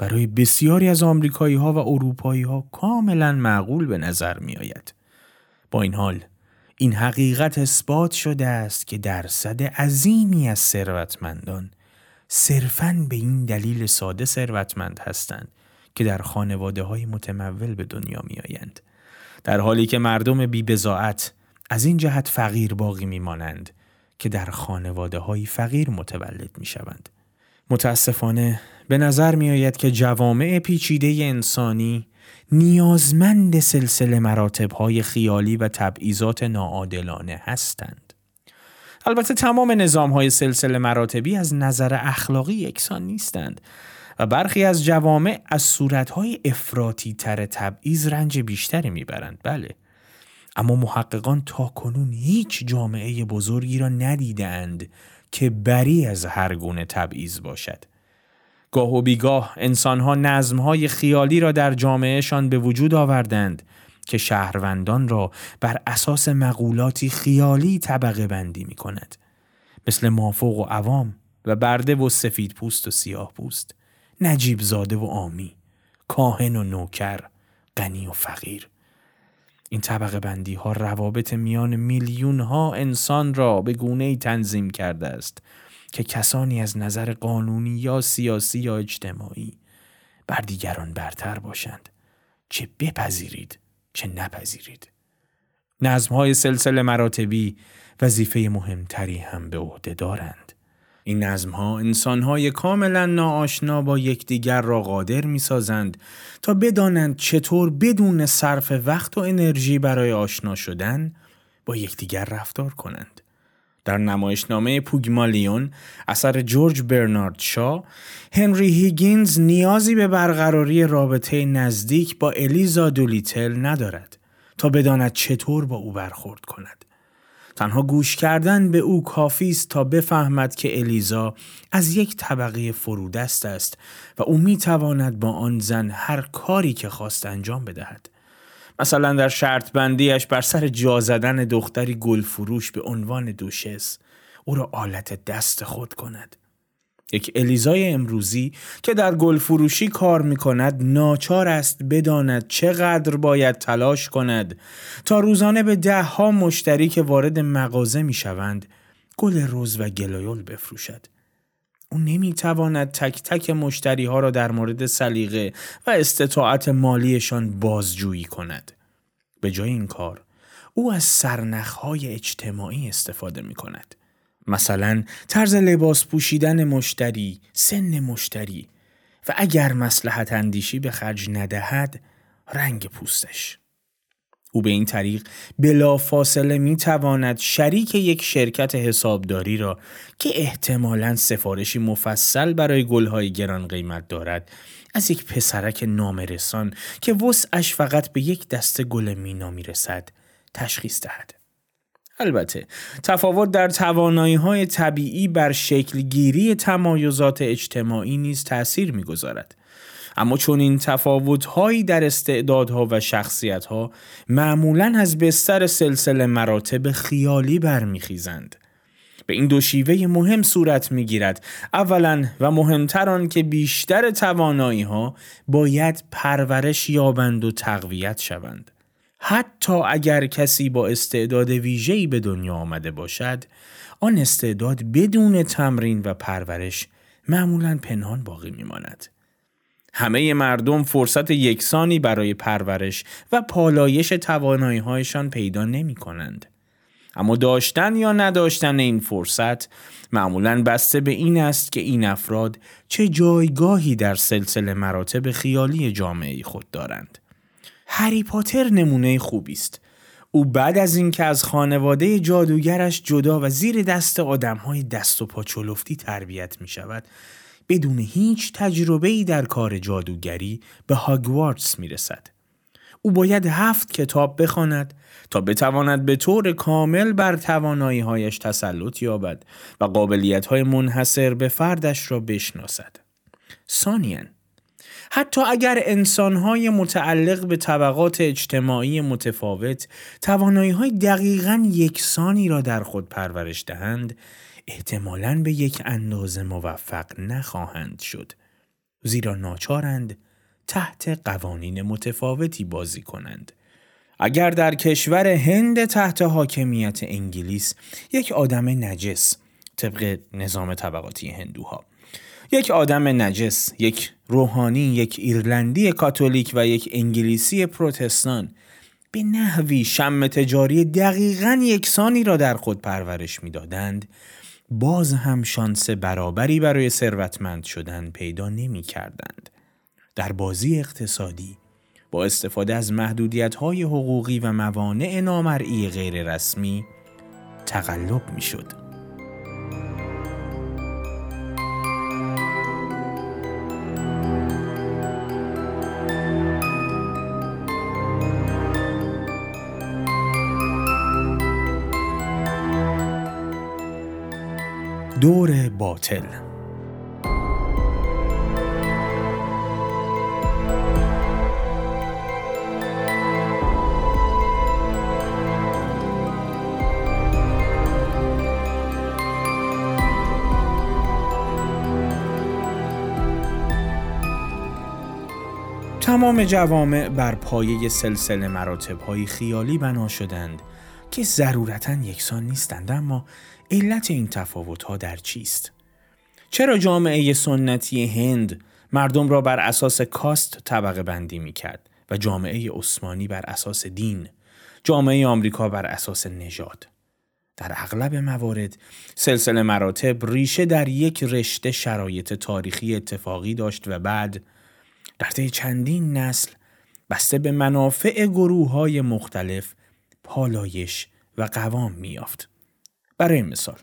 برای بسیاری از آمریکایی ها و اروپایی ها کاملا معقول به نظر می آید. با این حال این حقیقت اثبات شده است که درصد عظیمی از ثروتمندان صرفاً به این دلیل ساده ثروتمند هستند که در خانواده های متمول به دنیا می آیند. در حالی که مردم بیبزاعت از این جهت فقیر باقی می مانند که در خانواده های فقیر متولد می شوند. متاسفانه به نظر می آید که جوامع پیچیده انسانی نیازمند سلسله مراتب های خیالی و تبعیضات ناعادلانه هستند. البته تمام نظام های سلسله مراتبی از نظر اخلاقی یکسان نیستند و برخی از جوامع از صورتهای افراتی تر تبعیض رنج بیشتری می‌برند بله اما محققان تا کنون هیچ جامعه بزرگی را ندیدند که بری از هر گونه تبعیض باشد گاه و بیگاه انسانها نظمهای خیالی را در جامعهشان به وجود آوردند که شهروندان را بر اساس مقولاتی خیالی طبقه بندی می کند. مثل مافوق و عوام و برده و سفید پوست و سیاه پوست. نجیب زاده و آمی کاهن و نوکر غنی و فقیر این طبقه بندی ها روابط میان میلیون ها انسان را به گونه ای تنظیم کرده است که کسانی از نظر قانونی یا سیاسی یا اجتماعی بر دیگران برتر باشند. چه بپذیرید چه نپذیرید. نظم های سلسله مراتبی وظیفه مهمتری هم به عهده دارند. این نظم ها انسان های کاملا ناآشنا با یکدیگر را قادر می سازند تا بدانند چطور بدون صرف وقت و انرژی برای آشنا شدن با یکدیگر رفتار کنند. در نمایشنامه پوگمالیون اثر جورج برنارد شا هنری هیگینز نیازی به برقراری رابطه نزدیک با الیزا دولیتل ندارد تا بداند چطور با او برخورد کند. تنها گوش کردن به او کافی است تا بفهمد که الیزا از یک طبقه فرودست است و او می تواند با آن زن هر کاری که خواست انجام بدهد. مثلا در شرط بندیش بر سر جا زدن دختری گل فروش به عنوان دوشس او را آلت دست خود کند. یک الیزای امروزی که در گل فروشی کار می کند ناچار است بداند چقدر باید تلاش کند تا روزانه به ده ها مشتری که وارد مغازه می شوند گل روز و گلایول بفروشد. او نمی تواند تک تک مشتری ها را در مورد سلیقه و استطاعت مالیشان بازجویی کند. به جای این کار او از سرنخ های اجتماعی استفاده می کند. مثلا طرز لباس پوشیدن مشتری، سن مشتری و اگر مسلحت اندیشی به خرج ندهد رنگ پوستش. او به این طریق بلا فاصله می تواند شریک یک شرکت حسابداری را که احتمالا سفارشی مفصل برای گلهای گران قیمت دارد از یک پسرک نامرسان که وسعش فقط به یک دسته گل مینا می رسد تشخیص دهد. البته تفاوت در توانایی های طبیعی بر شکلگیری تمایزات اجتماعی نیز تأثیر می‌گذارد. اما چون این تفاوت هایی در استعدادها و شخصیت ها معمولا از بستر سلسله مراتب خیالی برمیخیزند. به این دو شیوه مهم صورت می گیرد. اولا و مهمتر آن که بیشتر توانایی ها باید پرورش یابند و تقویت شوند. حتی اگر کسی با استعداد ویژه‌ای به دنیا آمده باشد آن استعداد بدون تمرین و پرورش معمولا پنهان باقی میماند. همه مردم فرصت یکسانی برای پرورش و پالایش توانایی هایشان پیدا نمی کنند. اما داشتن یا نداشتن این فرصت معمولا بسته به این است که این افراد چه جایگاهی در سلسله مراتب خیالی جامعه خود دارند. هری پاتر نمونه خوبی است. او بعد از اینکه از خانواده جادوگرش جدا و زیر دست آدمهای دست و پا چلفتی تربیت می شود بدون هیچ تجربه ای در کار جادوگری به هاگوارتس می رسد. او باید هفت کتاب بخواند تا بتواند به طور کامل بر توانایی هایش تسلط یابد و قابلیت های منحصر به فردش را بشناسد. ثانیاً حتی اگر انسانهای متعلق به طبقات اجتماعی متفاوت توانایی های دقیقا یکسانی را در خود پرورش دهند احتمالاً به یک اندازه موفق نخواهند شد. زیرا ناچارند تحت قوانین متفاوتی بازی کنند. اگر در کشور هند تحت حاکمیت انگلیس یک آدم نجس طبق نظام طبقاتی هندوها یک آدم نجس، یک روحانی، یک ایرلندی کاتولیک و یک انگلیسی پروتستان به نحوی شم تجاری دقیقا یکسانی را در خود پرورش می‌دادند باز هم شانس برابری برای ثروتمند شدن پیدا نمی کردند. در بازی اقتصادی با استفاده از محدودیت های حقوقی و موانع نامرئی غیر رسمی تقلب می شد. دور باطل. تمام جوامع بر پایه سلسله مراتب های خیالی بنا شدند که ضرورتا یکسان نیستند اما علت این تفاوت ها در چیست؟ چرا جامعه سنتی هند مردم را بر اساس کاست طبقه بندی می کرد و جامعه عثمانی بر اساس دین، جامعه آمریکا بر اساس نژاد؟ در اغلب موارد سلسله مراتب ریشه در یک رشته شرایط تاریخی اتفاقی داشت و بعد در طی چندین نسل بسته به منافع گروه های مختلف پالایش و قوام میافت. برای مثال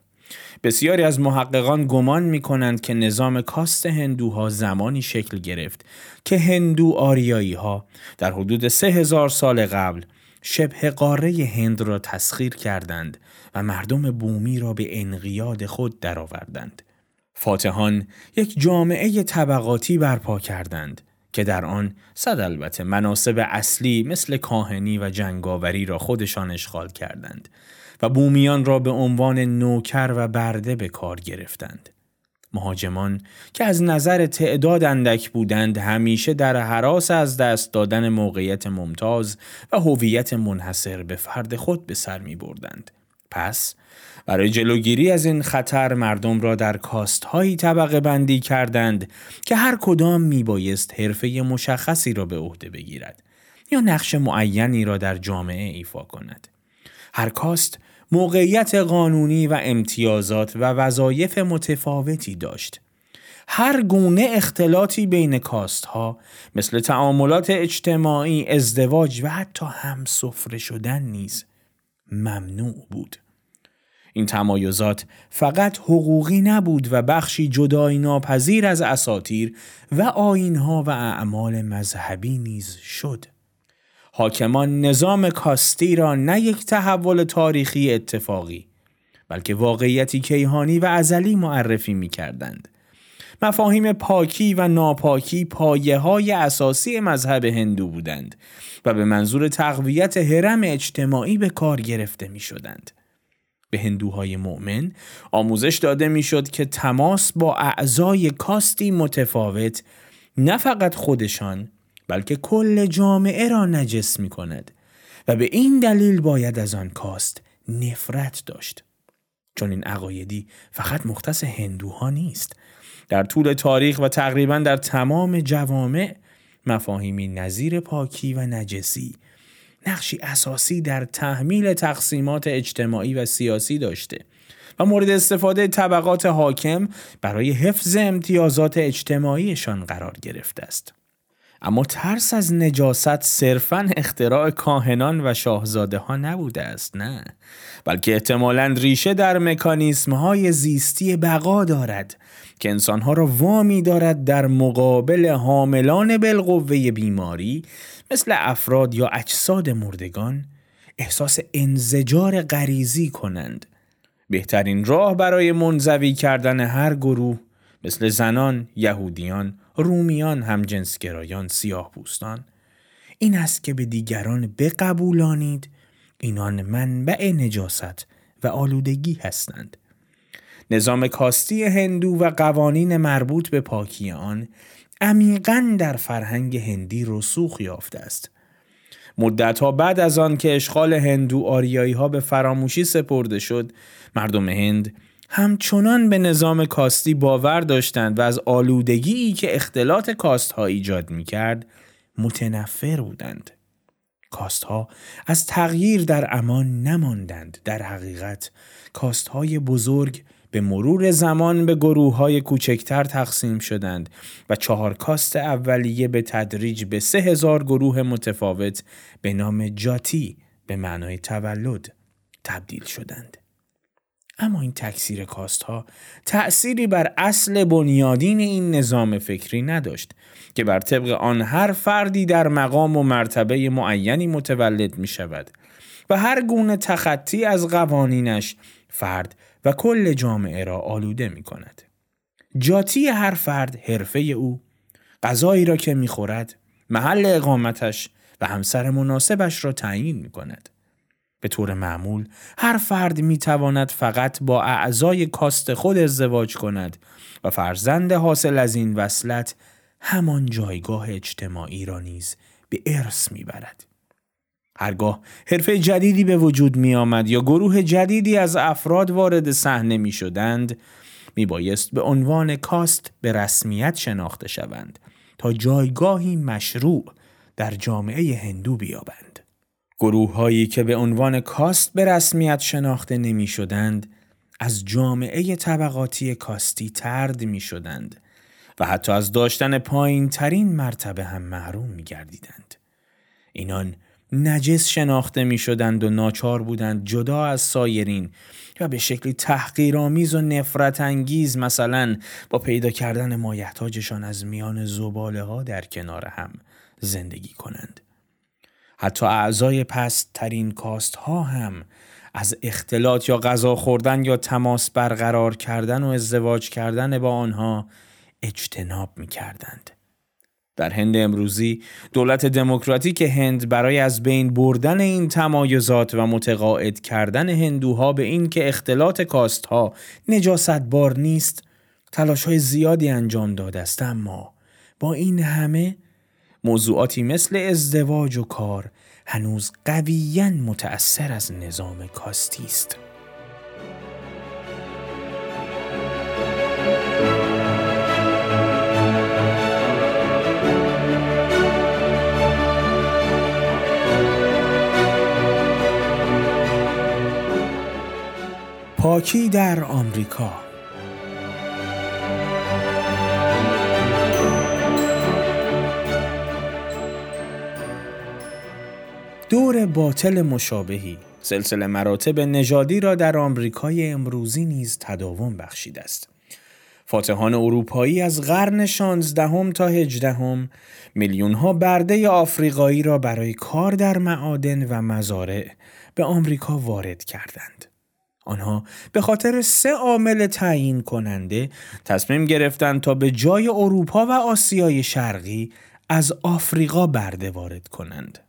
بسیاری از محققان گمان می کنند که نظام کاست هندوها زمانی شکل گرفت که هندو آریایی ها در حدود سه هزار سال قبل شبه قاره هند را تسخیر کردند و مردم بومی را به انقیاد خود درآوردند. فاتحان یک جامعه طبقاتی برپا کردند که در آن صد البته مناسب اصلی مثل کاهنی و جنگاوری را خودشان اشغال کردند و بومیان را به عنوان نوکر و برده به کار گرفتند. مهاجمان که از نظر تعداد اندک بودند همیشه در حراس از دست دادن موقعیت ممتاز و هویت منحصر به فرد خود به سر می بردند. پس برای جلوگیری از این خطر مردم را در کاست هایی طبقه بندی کردند که هر کدام می بایست حرفه مشخصی را به عهده بگیرد یا نقش معینی را در جامعه ایفا کند. هر کاست موقعیت قانونی و امتیازات و وظایف متفاوتی داشت. هر گونه اختلاطی بین کاست ها مثل تعاملات اجتماعی، ازدواج و حتی هم سفره شدن نیز ممنوع بود. این تمایزات فقط حقوقی نبود و بخشی جدای ناپذیر از اساتیر و آینها و اعمال مذهبی نیز شد. حاکمان نظام کاستی را نه یک تحول تاریخی اتفاقی بلکه واقعیتی کیهانی و ازلی معرفی می کردند. مفاهیم پاکی و ناپاکی پایه های اساسی مذهب هندو بودند و به منظور تقویت حرم اجتماعی به کار گرفته می شدند. به هندوهای مؤمن آموزش داده می‌شد که تماس با اعضای کاستی متفاوت نه فقط خودشان بلکه کل جامعه را نجس می کند و به این دلیل باید از آن کاست نفرت داشت. چون این عقایدی فقط مختص هندوها نیست در طول تاریخ و تقریبا در تمام جوامع مفاهیمی نظیر پاکی و نجسی نقشی اساسی در تحمیل تقسیمات اجتماعی و سیاسی داشته و مورد استفاده طبقات حاکم برای حفظ امتیازات اجتماعیشان قرار گرفته است. اما ترس از نجاست صرفا اختراع کاهنان و شاهزاده ها نبوده است نه. بلکه احتمالا ریشه در مکانیسم های زیستی بقا دارد که انسانها را وامی دارد در مقابل حاملان بالقوه بیماری مثل افراد یا اجساد مردگان احساس انزجار غریزی کنند. بهترین راه برای منزوی کردن هر گروه مثل زنان، یهودیان، رومیان، همجنسگرایان، سیاه پوستان این است که به دیگران بقبولانید اینان منبع نجاست و آلودگی هستند. نظام کاستی هندو و قوانین مربوط به پاکی آن عمیقا در فرهنگ هندی رسوخ یافته است. مدتها بعد از آن که اشغال هندو آریایی ها به فراموشی سپرده شد، مردم هند همچنان به نظام کاستی باور داشتند و از آلودگی که اختلاط کاست ها ایجاد می کرد متنفر بودند. کاست ها از تغییر در امان نماندند در حقیقت کاست های بزرگ به مرور زمان به گروه های کوچکتر تقسیم شدند و چهار کاست اولیه به تدریج به سه هزار گروه متفاوت به نام جاتی به معنای تولد تبدیل شدند. اما این تکثیر کاست ها تأثیری بر اصل بنیادین این نظام فکری نداشت که بر طبق آن هر فردی در مقام و مرتبه معینی متولد می شود و هر گونه تخطی از قوانینش فرد و کل جامعه را آلوده می کند. جاتی هر فرد حرفه او، غذایی را که می خورد، محل اقامتش و همسر مناسبش را تعیین می کند. به طور معمول هر فرد می تواند فقط با اعضای کاست خود ازدواج کند و فرزند حاصل از این وصلت همان جایگاه اجتماعی را نیز به ارث می برد. هرگاه حرفه جدیدی به وجود می آمد یا گروه جدیدی از افراد وارد صحنه می شدند می بایست به عنوان کاست به رسمیت شناخته شوند تا جایگاهی مشروع در جامعه هندو بیابند. گروه هایی که به عنوان کاست به رسمیت شناخته نمی شدند از جامعه طبقاتی کاستی ترد می شدند و حتی از داشتن پایین ترین مرتبه هم محروم می گردیدند. اینان نجس شناخته می شدند و ناچار بودند جدا از سایرین و به شکلی تحقیرآمیز و نفرت انگیز مثلا با پیدا کردن مایحتاجشان از میان زباله ها در کنار هم زندگی کنند. حتی اعضای پست ترین کاست ها هم از اختلاط یا غذا خوردن یا تماس برقرار کردن و ازدواج کردن با آنها اجتناب می کردند. در هند امروزی دولت دموکراتیک هند برای از بین بردن این تمایزات و متقاعد کردن هندوها به این که اختلاط کاست ها نجاست بار نیست تلاش های زیادی انجام داده است اما با این همه موضوعاتی مثل ازدواج و کار هنوز قویا متأثر از نظام کاستی است. پاکی در آمریکا دور باطل مشابهی سلسله مراتب نژادی را در آمریکای امروزی نیز تداوم بخشیده است. فاتحان اروپایی از قرن 16 تا 18 میلیون ها برده آفریقایی را برای کار در معادن و مزارع به آمریکا وارد کردند. آنها به خاطر سه عامل تعیین کننده تصمیم گرفتند تا به جای اروپا و آسیای شرقی از آفریقا برده وارد کنند.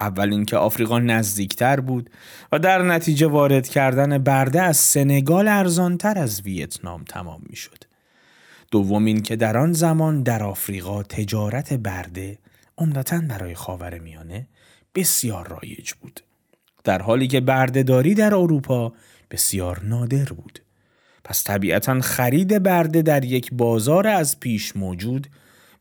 اول اینکه آفریقا نزدیکتر بود و در نتیجه وارد کردن برده از سنگال ارزانتر از ویتنام تمام می‌شد. دوم اینکه در آن زمان در آفریقا تجارت برده عمدتا برای خاور میانه بسیار رایج بود. در حالی که بردهداری در اروپا بسیار نادر بود. پس طبیعتا خرید برده در یک بازار از پیش موجود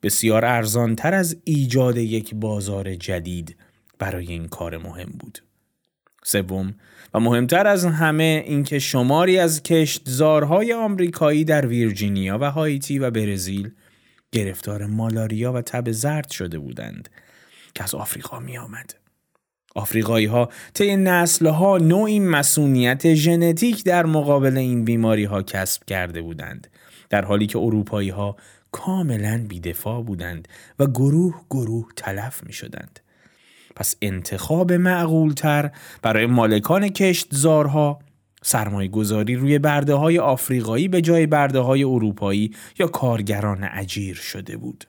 بسیار ارزانتر از ایجاد یک بازار جدید برای این کار مهم بود. سوم و مهمتر از همه اینکه شماری از کشتزارهای آمریکایی در ویرجینیا و هایتی و برزیل گرفتار مالاریا و تب زرد شده بودند که از آفریقا می آمد. آفریقایی ها طی نسل ها نوعی مسئولیت ژنتیک در مقابل این بیماری ها کسب کرده بودند در حالی که اروپایی ها کاملا بیدفاع بودند و گروه گروه تلف می شدند. پس انتخاب معقولتر برای مالکان کشتزارها سرمایه گذاری روی برده های آفریقایی به جای برده های اروپایی یا کارگران عجیر شده بود.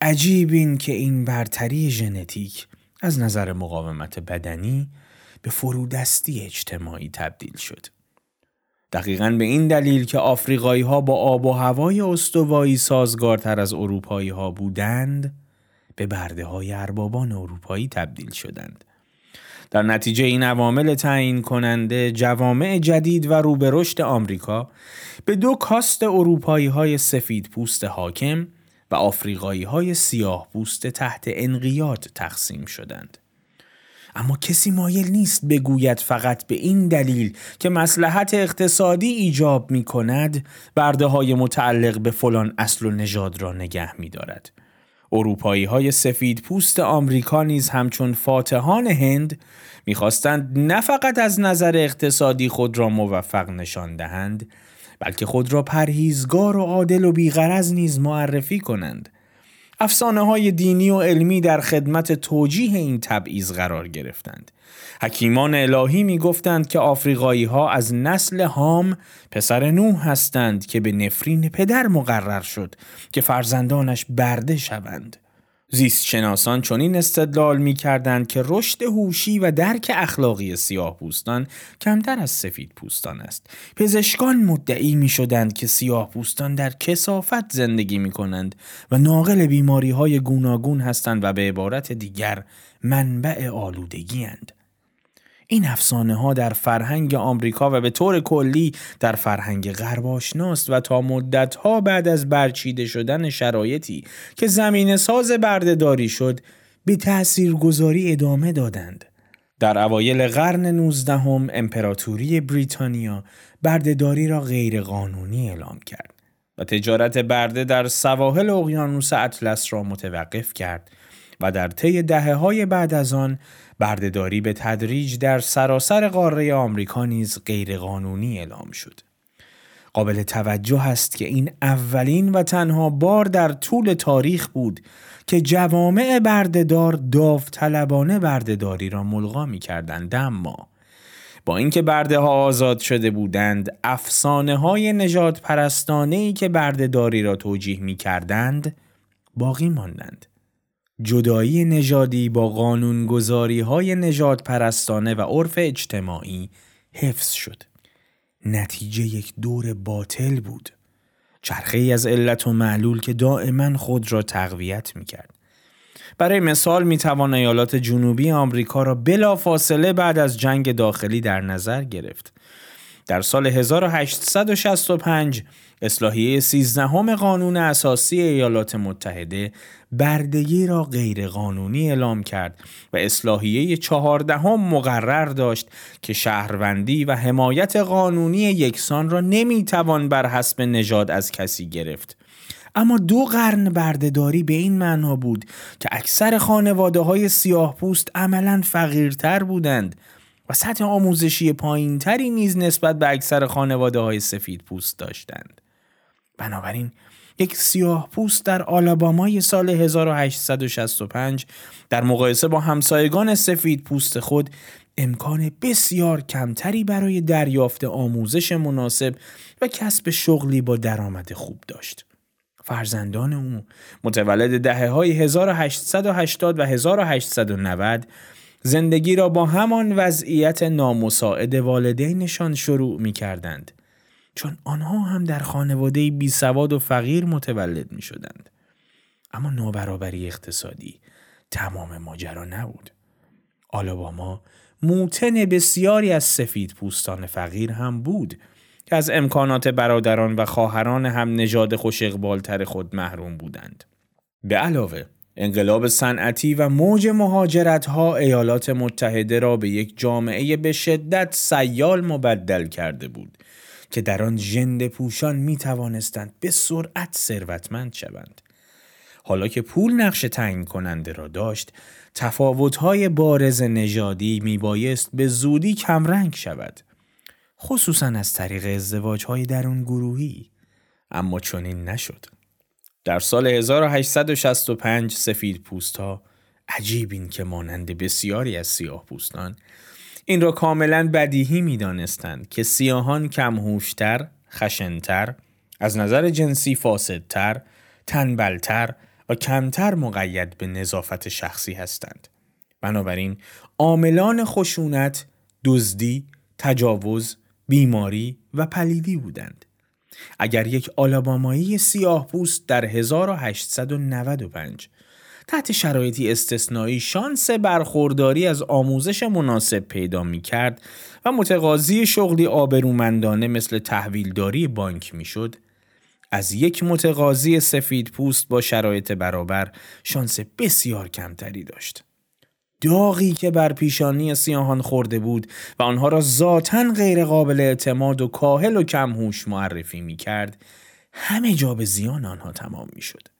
عجیب این که این برتری ژنتیک از نظر مقاومت بدنی به فرودستی اجتماعی تبدیل شد. دقیقا به این دلیل که آفریقایی ها با آب و هوای استوایی سازگارتر از اروپایی ها بودند به برده های اربابان اروپایی تبدیل شدند. در نتیجه این عوامل تعیین کننده جوامع جدید و روبه رشد آمریکا به دو کاست اروپایی های سفید پوست حاکم و آفریقایی های سیاه پوست تحت انقیاد تقسیم شدند. اما کسی مایل نیست بگوید فقط به این دلیل که مسلحت اقتصادی ایجاب می کند برده های متعلق به فلان اصل و نژاد را نگه می دارد. اروپایی های سفید پوست آمریکا نیز همچون فاتحان هند می‌خواستند نه فقط از نظر اقتصادی خود را موفق نشان دهند بلکه خود را پرهیزگار و عادل و بیغرز نیز معرفی کنند. افسانه های دینی و علمی در خدمت توجیه این تبعیض قرار گرفتند. حکیمان الهی می گفتند که آفریقایی ها از نسل هام پسر نوح هستند که به نفرین پدر مقرر شد که فرزندانش برده شوند. زیست شناسان چنین استدلال می کردند که رشد هوشی و درک اخلاقی سیاه پوستان کمتر از سفید پوستان است. پزشکان مدعی می شدند که سیاه پوستان در کسافت زندگی می کنند و ناقل بیماری های گوناگون هستند و به عبارت دیگر منبع آلودگی هند. این افسانه ها در فرهنگ آمریکا و به طور کلی در فرهنگ غرب آشناست و تا مدت ها بعد از برچیده شدن شرایطی که زمین ساز بردهداری شد به تأثیر گذاری ادامه دادند. در اوایل قرن 19 هم امپراتوری بریتانیا بردهداری را غیرقانونی اعلام کرد و تجارت برده در سواحل اقیانوس اطلس را متوقف کرد و در طی دهه های بعد از آن بردهداری به تدریج در سراسر قاره آمریکا نیز غیرقانونی اعلام شد. قابل توجه است که این اولین و تنها بار در طول تاریخ بود که جوامع بردهدار داوطلبانه بردهداری را ملغا می کردند اما با اینکه برده ها آزاد شده بودند افسانه های نجات پرستانه ای که بردهداری را توجیه می کردند باقی ماندند جدایی نژادی با قانونگذاری های نجات پرستانه و عرف اجتماعی حفظ شد. نتیجه یک دور باطل بود. چرخه از علت و معلول که دائما خود را تقویت می کرد. برای مثال می توان ایالات جنوبی آمریکا را بلا فاصله بعد از جنگ داخلی در نظر گرفت. در سال 1865 اصلاحیه 13 قانون اساسی ایالات متحده بردگی را غیرقانونی اعلام کرد و اصلاحیه چهاردهم مقرر داشت که شهروندی و حمایت قانونی یکسان را نمی‌توان بر حسب نژاد از کسی گرفت اما دو قرن بردهداری به این معنا بود که اکثر خانواده های سیاه پوست عملا فقیرتر بودند و سطح آموزشی پایینتری نیز نسبت به اکثر خانواده های سفید پوست داشتند. بنابراین یک سیاه پوست در آلابامای سال 1865 در مقایسه با همسایگان سفید پوست خود امکان بسیار کمتری برای دریافت آموزش مناسب و کسب شغلی با درآمد خوب داشت. فرزندان او متولد دهه های 1880 و 1890 زندگی را با همان وضعیت نامساعد والدینشان شروع می کردند. چون آنها هم در خانواده بی سواد و فقیر متولد می شدند. اما نابرابری اقتصادی تمام ماجرا نبود. آلاباما موتن بسیاری از سفید پوستان فقیر هم بود که از امکانات برادران و خواهران هم نژاد خوش اقبالتر خود محروم بودند. به علاوه انقلاب صنعتی و موج مهاجرت ها ایالات متحده را به یک جامعه به شدت سیال مبدل کرده بود که در آن ژنده پوشان می توانستند به سرعت ثروتمند شوند. حالا که پول نقش تعیین کننده را داشت، تفاوت‌های بارز نژادی میبایست به زودی کمرنگ شود. خصوصا از طریق ازدواج‌های درون گروهی. اما چنین نشد. در سال 1865 سفید پوست ها عجیب این که مانند بسیاری از سیاه پوستان این را کاملا بدیهی می دانستند که سیاهان کمهوشتر، خشنتر، از نظر جنسی فاسدتر، تنبلتر و کمتر مقید به نظافت شخصی هستند. بنابراین عاملان خشونت، دزدی، تجاوز، بیماری و پلیدی بودند. اگر یک آلابامایی سیاه پوست در 1895 تحت شرایطی استثنایی شانس برخورداری از آموزش مناسب پیدا می کرد و متقاضی شغلی آبرومندانه مثل تحویلداری بانک می شد از یک متقاضی سفید پوست با شرایط برابر شانس بسیار کمتری داشت. داغی که بر پیشانی سیاهان خورده بود و آنها را ذاتا غیر قابل اعتماد و کاهل و کمهوش معرفی می کرد همه جا به زیان آنها تمام می شد.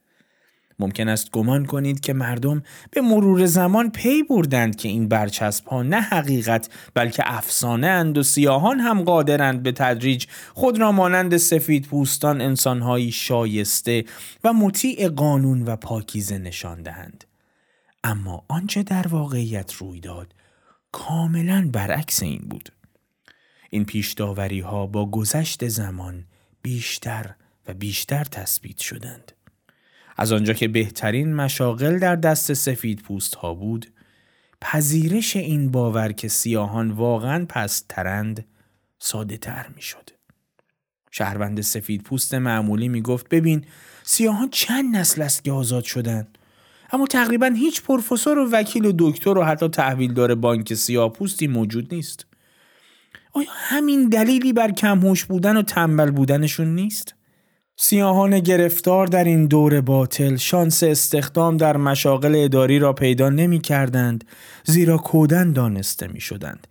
ممکن است گمان کنید که مردم به مرور زمان پی بردند که این برچسب ها نه حقیقت بلکه افسانه اند و سیاهان هم قادرند به تدریج خود را مانند سفید پوستان انسانهایی شایسته و مطیع قانون و پاکیزه نشان دهند. اما آنچه در واقعیت روی داد کاملا برعکس این بود. این پیشداوری ها با گذشت زمان بیشتر و بیشتر تثبیت شدند. از آنجا که بهترین مشاغل در دست سفید پوست ها بود، پذیرش این باور که سیاهان واقعا پسترند ساده تر می شد. شهروند سفید پوست معمولی می گفت ببین سیاهان چند نسل است که آزاد شدن اما تقریبا هیچ پروفسور و وکیل و دکتر و حتی تحویلدار بانک سیاه پوستی موجود نیست. آیا همین دلیلی بر کمهوش بودن و تنبل بودنشون نیست؟ سیاهان گرفتار در این دور باطل شانس استخدام در مشاغل اداری را پیدا نمی کردند زیرا کودن دانسته می شدند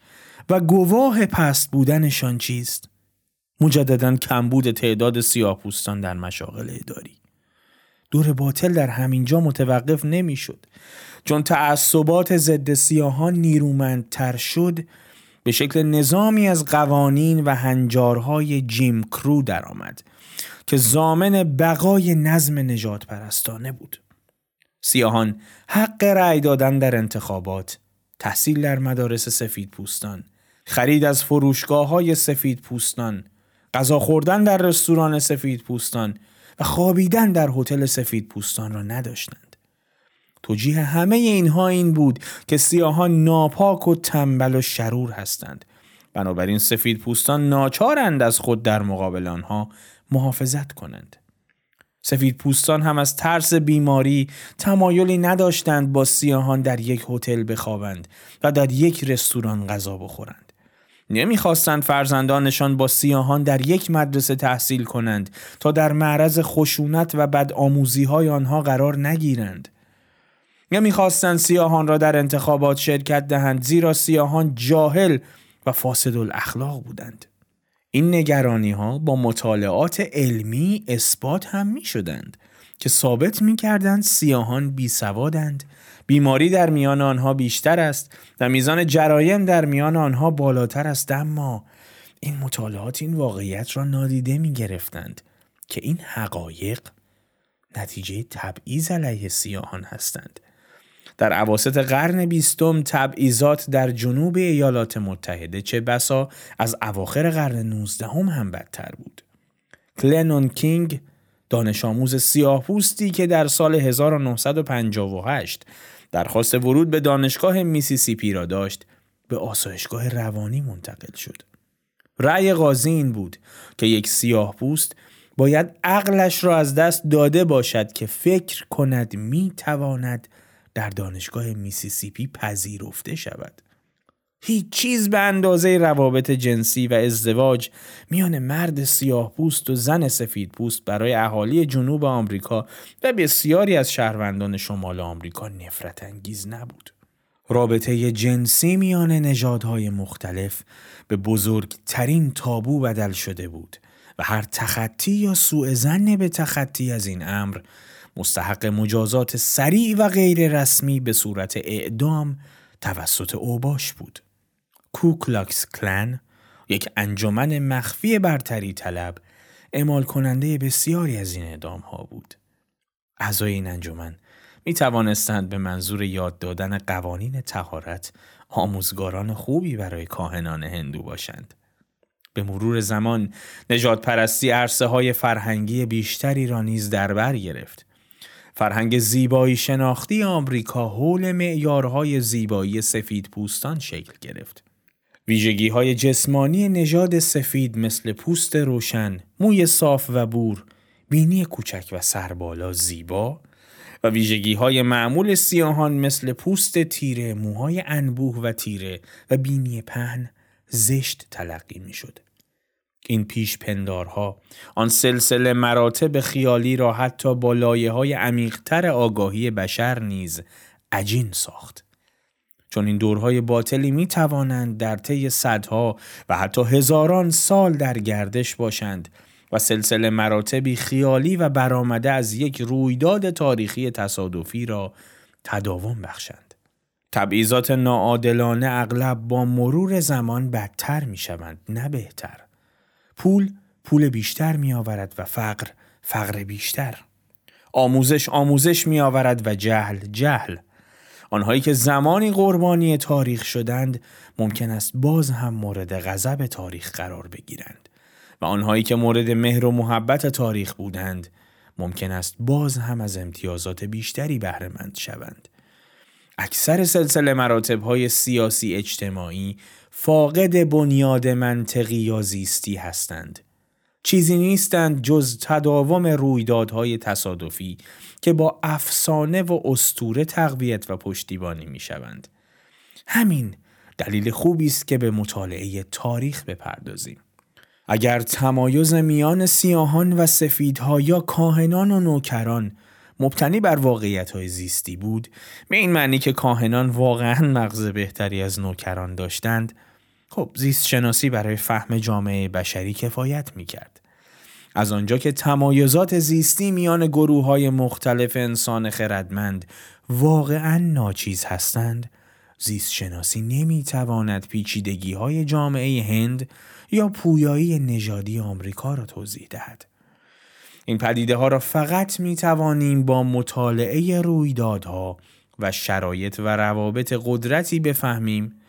و گواه پست بودنشان چیست؟ مجددا کمبود تعداد سیاهپوستان در مشاغل اداری. دور باطل در همینجا متوقف نمی‌شد. چون تعصبات ضد سیاهان نیرومندتر شد به شکل نظامی از قوانین و هنجارهای جیم کرو درآمد. که زامن بقای نظم نجات پرستانه بود. سیاهان حق رأی دادن در انتخابات، تحصیل در مدارس سفید پوستان، خرید از فروشگاه های سفید پوستان، غذا خوردن در رستوران سفید پوستان و خوابیدن در هتل سفید پوستان را نداشتند. توجیه همه اینها این بود که سیاهان ناپاک و تنبل و شرور هستند. بنابراین سفید پوستان ناچارند از خود در مقابل آنها محافظت کنند. سفید پوستان هم از ترس بیماری تمایلی نداشتند با سیاهان در یک هتل بخوابند و در یک رستوران غذا بخورند. نمی‌خواستند فرزندانشان با سیاهان در یک مدرسه تحصیل کنند تا در معرض خشونت و بدآموزی های آنها قرار نگیرند. نمی‌خواستند سیاهان را در انتخابات شرکت دهند زیرا سیاهان جاهل و فاسد الاخلاق بودند. این نگرانی ها با مطالعات علمی اثبات هم می شدند که ثابت می‌کردند سیاهان بی سوادند بیماری در میان آنها بیشتر است و میزان جرایم در میان آنها بالاتر است. اما این مطالعات این واقعیت را نادیده می گرفتند که این حقایق نتیجه تبعیض علیه سیاهان هستند. در عواست قرن بیستم تبعیضات در جنوب ایالات متحده چه بسا از اواخر قرن نوزدهم هم بدتر بود. کلنون کینگ دانش آموز سیاه پوستی که در سال 1958 درخواست ورود به دانشگاه میسیسیپی را داشت به آسایشگاه روانی منتقل شد. رأی قاضی این بود که یک سیاه پوست باید عقلش را از دست داده باشد که فکر کند می تواند در دانشگاه میسیسیپی پذیرفته شود. هیچ چیز به اندازه روابط جنسی و ازدواج میان مرد سیاه پوست و زن سفید پوست برای اهالی جنوب آمریکا و بسیاری از شهروندان شمال آمریکا نفرت انگیز نبود. رابطه جنسی میان نژادهای مختلف به بزرگترین تابو بدل شده بود و هر تخطی یا سوء زن به تخطی از این امر مستحق مجازات سریع و غیر رسمی به صورت اعدام توسط اوباش بود. کوکلاکس کلن یک انجمن مخفی برتری طلب اعمال کننده بسیاری از این اعدام ها بود. اعضای این انجمن می توانستند به منظور یاد دادن قوانین تهارت آموزگاران خوبی برای کاهنان هندو باشند. به مرور زمان نجات پرستی عرصه های فرهنگی بیشتری را نیز در بر گرفت. فرهنگ زیبایی شناختی آمریکا حول معیارهای زیبایی سفید پوستان شکل گرفت. ویژگی های جسمانی نژاد سفید مثل پوست روشن، موی صاف و بور، بینی کوچک و سربالا زیبا و ویژگی های معمول سیاهان مثل پوست تیره، موهای انبوه و تیره و بینی پهن زشت تلقی می شد. این پیش پندارها آن سلسله مراتب خیالی را حتی با لایه های عمیقتر آگاهی بشر نیز عجین ساخت. چون این دورهای باطلی می توانند در طی صدها و حتی هزاران سال در گردش باشند و سلسله مراتبی خیالی و برآمده از یک رویداد تاریخی تصادفی را تداوم بخشند. تبعیضات ناعادلانه اغلب با مرور زمان بدتر می شوند نه بهتر. پول پول بیشتر می آورد و فقر فقر بیشتر. آموزش آموزش می آورد و جهل جهل. آنهایی که زمانی قربانی تاریخ شدند ممکن است باز هم مورد غضب تاریخ قرار بگیرند و آنهایی که مورد مهر و محبت تاریخ بودند ممکن است باز هم از امتیازات بیشتری بهرهمند شوند. اکثر سلسله مراتب های سیاسی اجتماعی فاقد بنیاد منطقی یا زیستی هستند. چیزی نیستند جز تداوم رویدادهای تصادفی که با افسانه و استوره تقویت و پشتیبانی می شوند. همین دلیل خوبی است که به مطالعه تاریخ بپردازیم. اگر تمایز میان سیاهان و سفیدها یا کاهنان و نوکران مبتنی بر واقعیت های زیستی بود به این معنی که کاهنان واقعا مغز بهتری از نوکران داشتند خب زیست شناسی برای فهم جامعه بشری کفایت می کرد. از آنجا که تمایزات زیستی میان گروه های مختلف انسان خردمند واقعا ناچیز هستند زیست شناسی نمی تواند پیچیدگی های جامعه هند یا پویایی نژادی آمریکا را توضیح دهد. این پدیده ها را فقط می توانیم با مطالعه رویدادها و شرایط و روابط قدرتی بفهمیم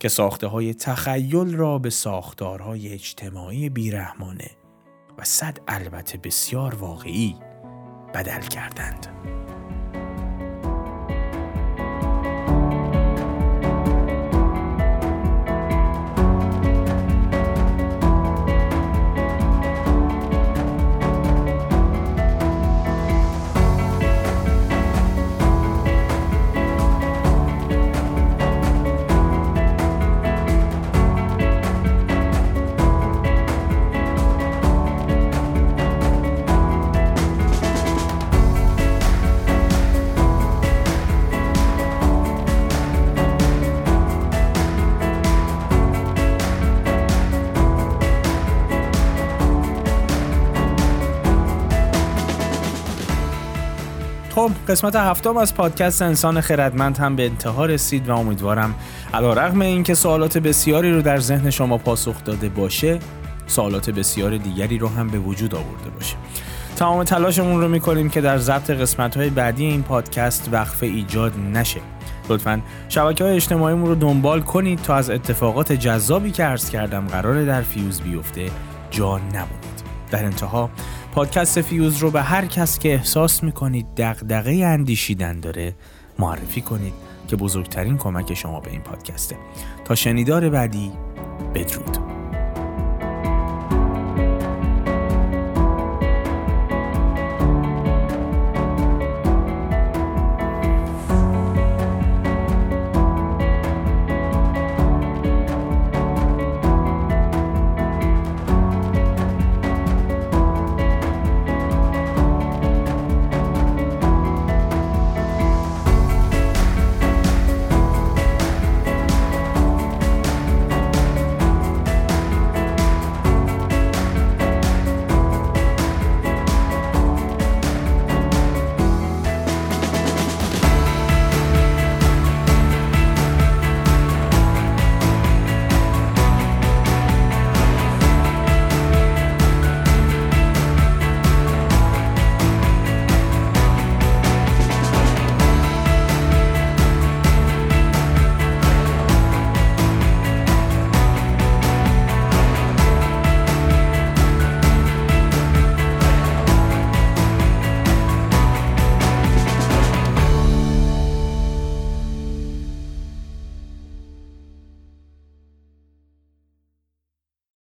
که ساخته های تخیل را به ساختارهای اجتماعی بیرحمانه و صد البته بسیار واقعی بدل کردند. خب قسمت هفتم از پادکست انسان خردمند هم به انتها رسید و امیدوارم علا رغم اینکه سوالات بسیاری رو در ذهن شما پاسخ داده باشه سوالات بسیار دیگری رو هم به وجود آورده باشه. تمام تلاشمون رو می‌کنیم که در ضبط قسمت های بعدی این پادکست وقفه ایجاد نشه. لطفا شبکه های اجتماعیمون رو دنبال کنید تا از اتفاقات جذابی که عرض کردم قرار در فیوز بیفته جا نبودید در انتها پادکست فیوز رو به هر کس که احساس می‌کنید دغدغه اندیشیدن داره معرفی کنید که بزرگترین کمک شما به این پادکسته. تا شنیدار بعدی بدرود.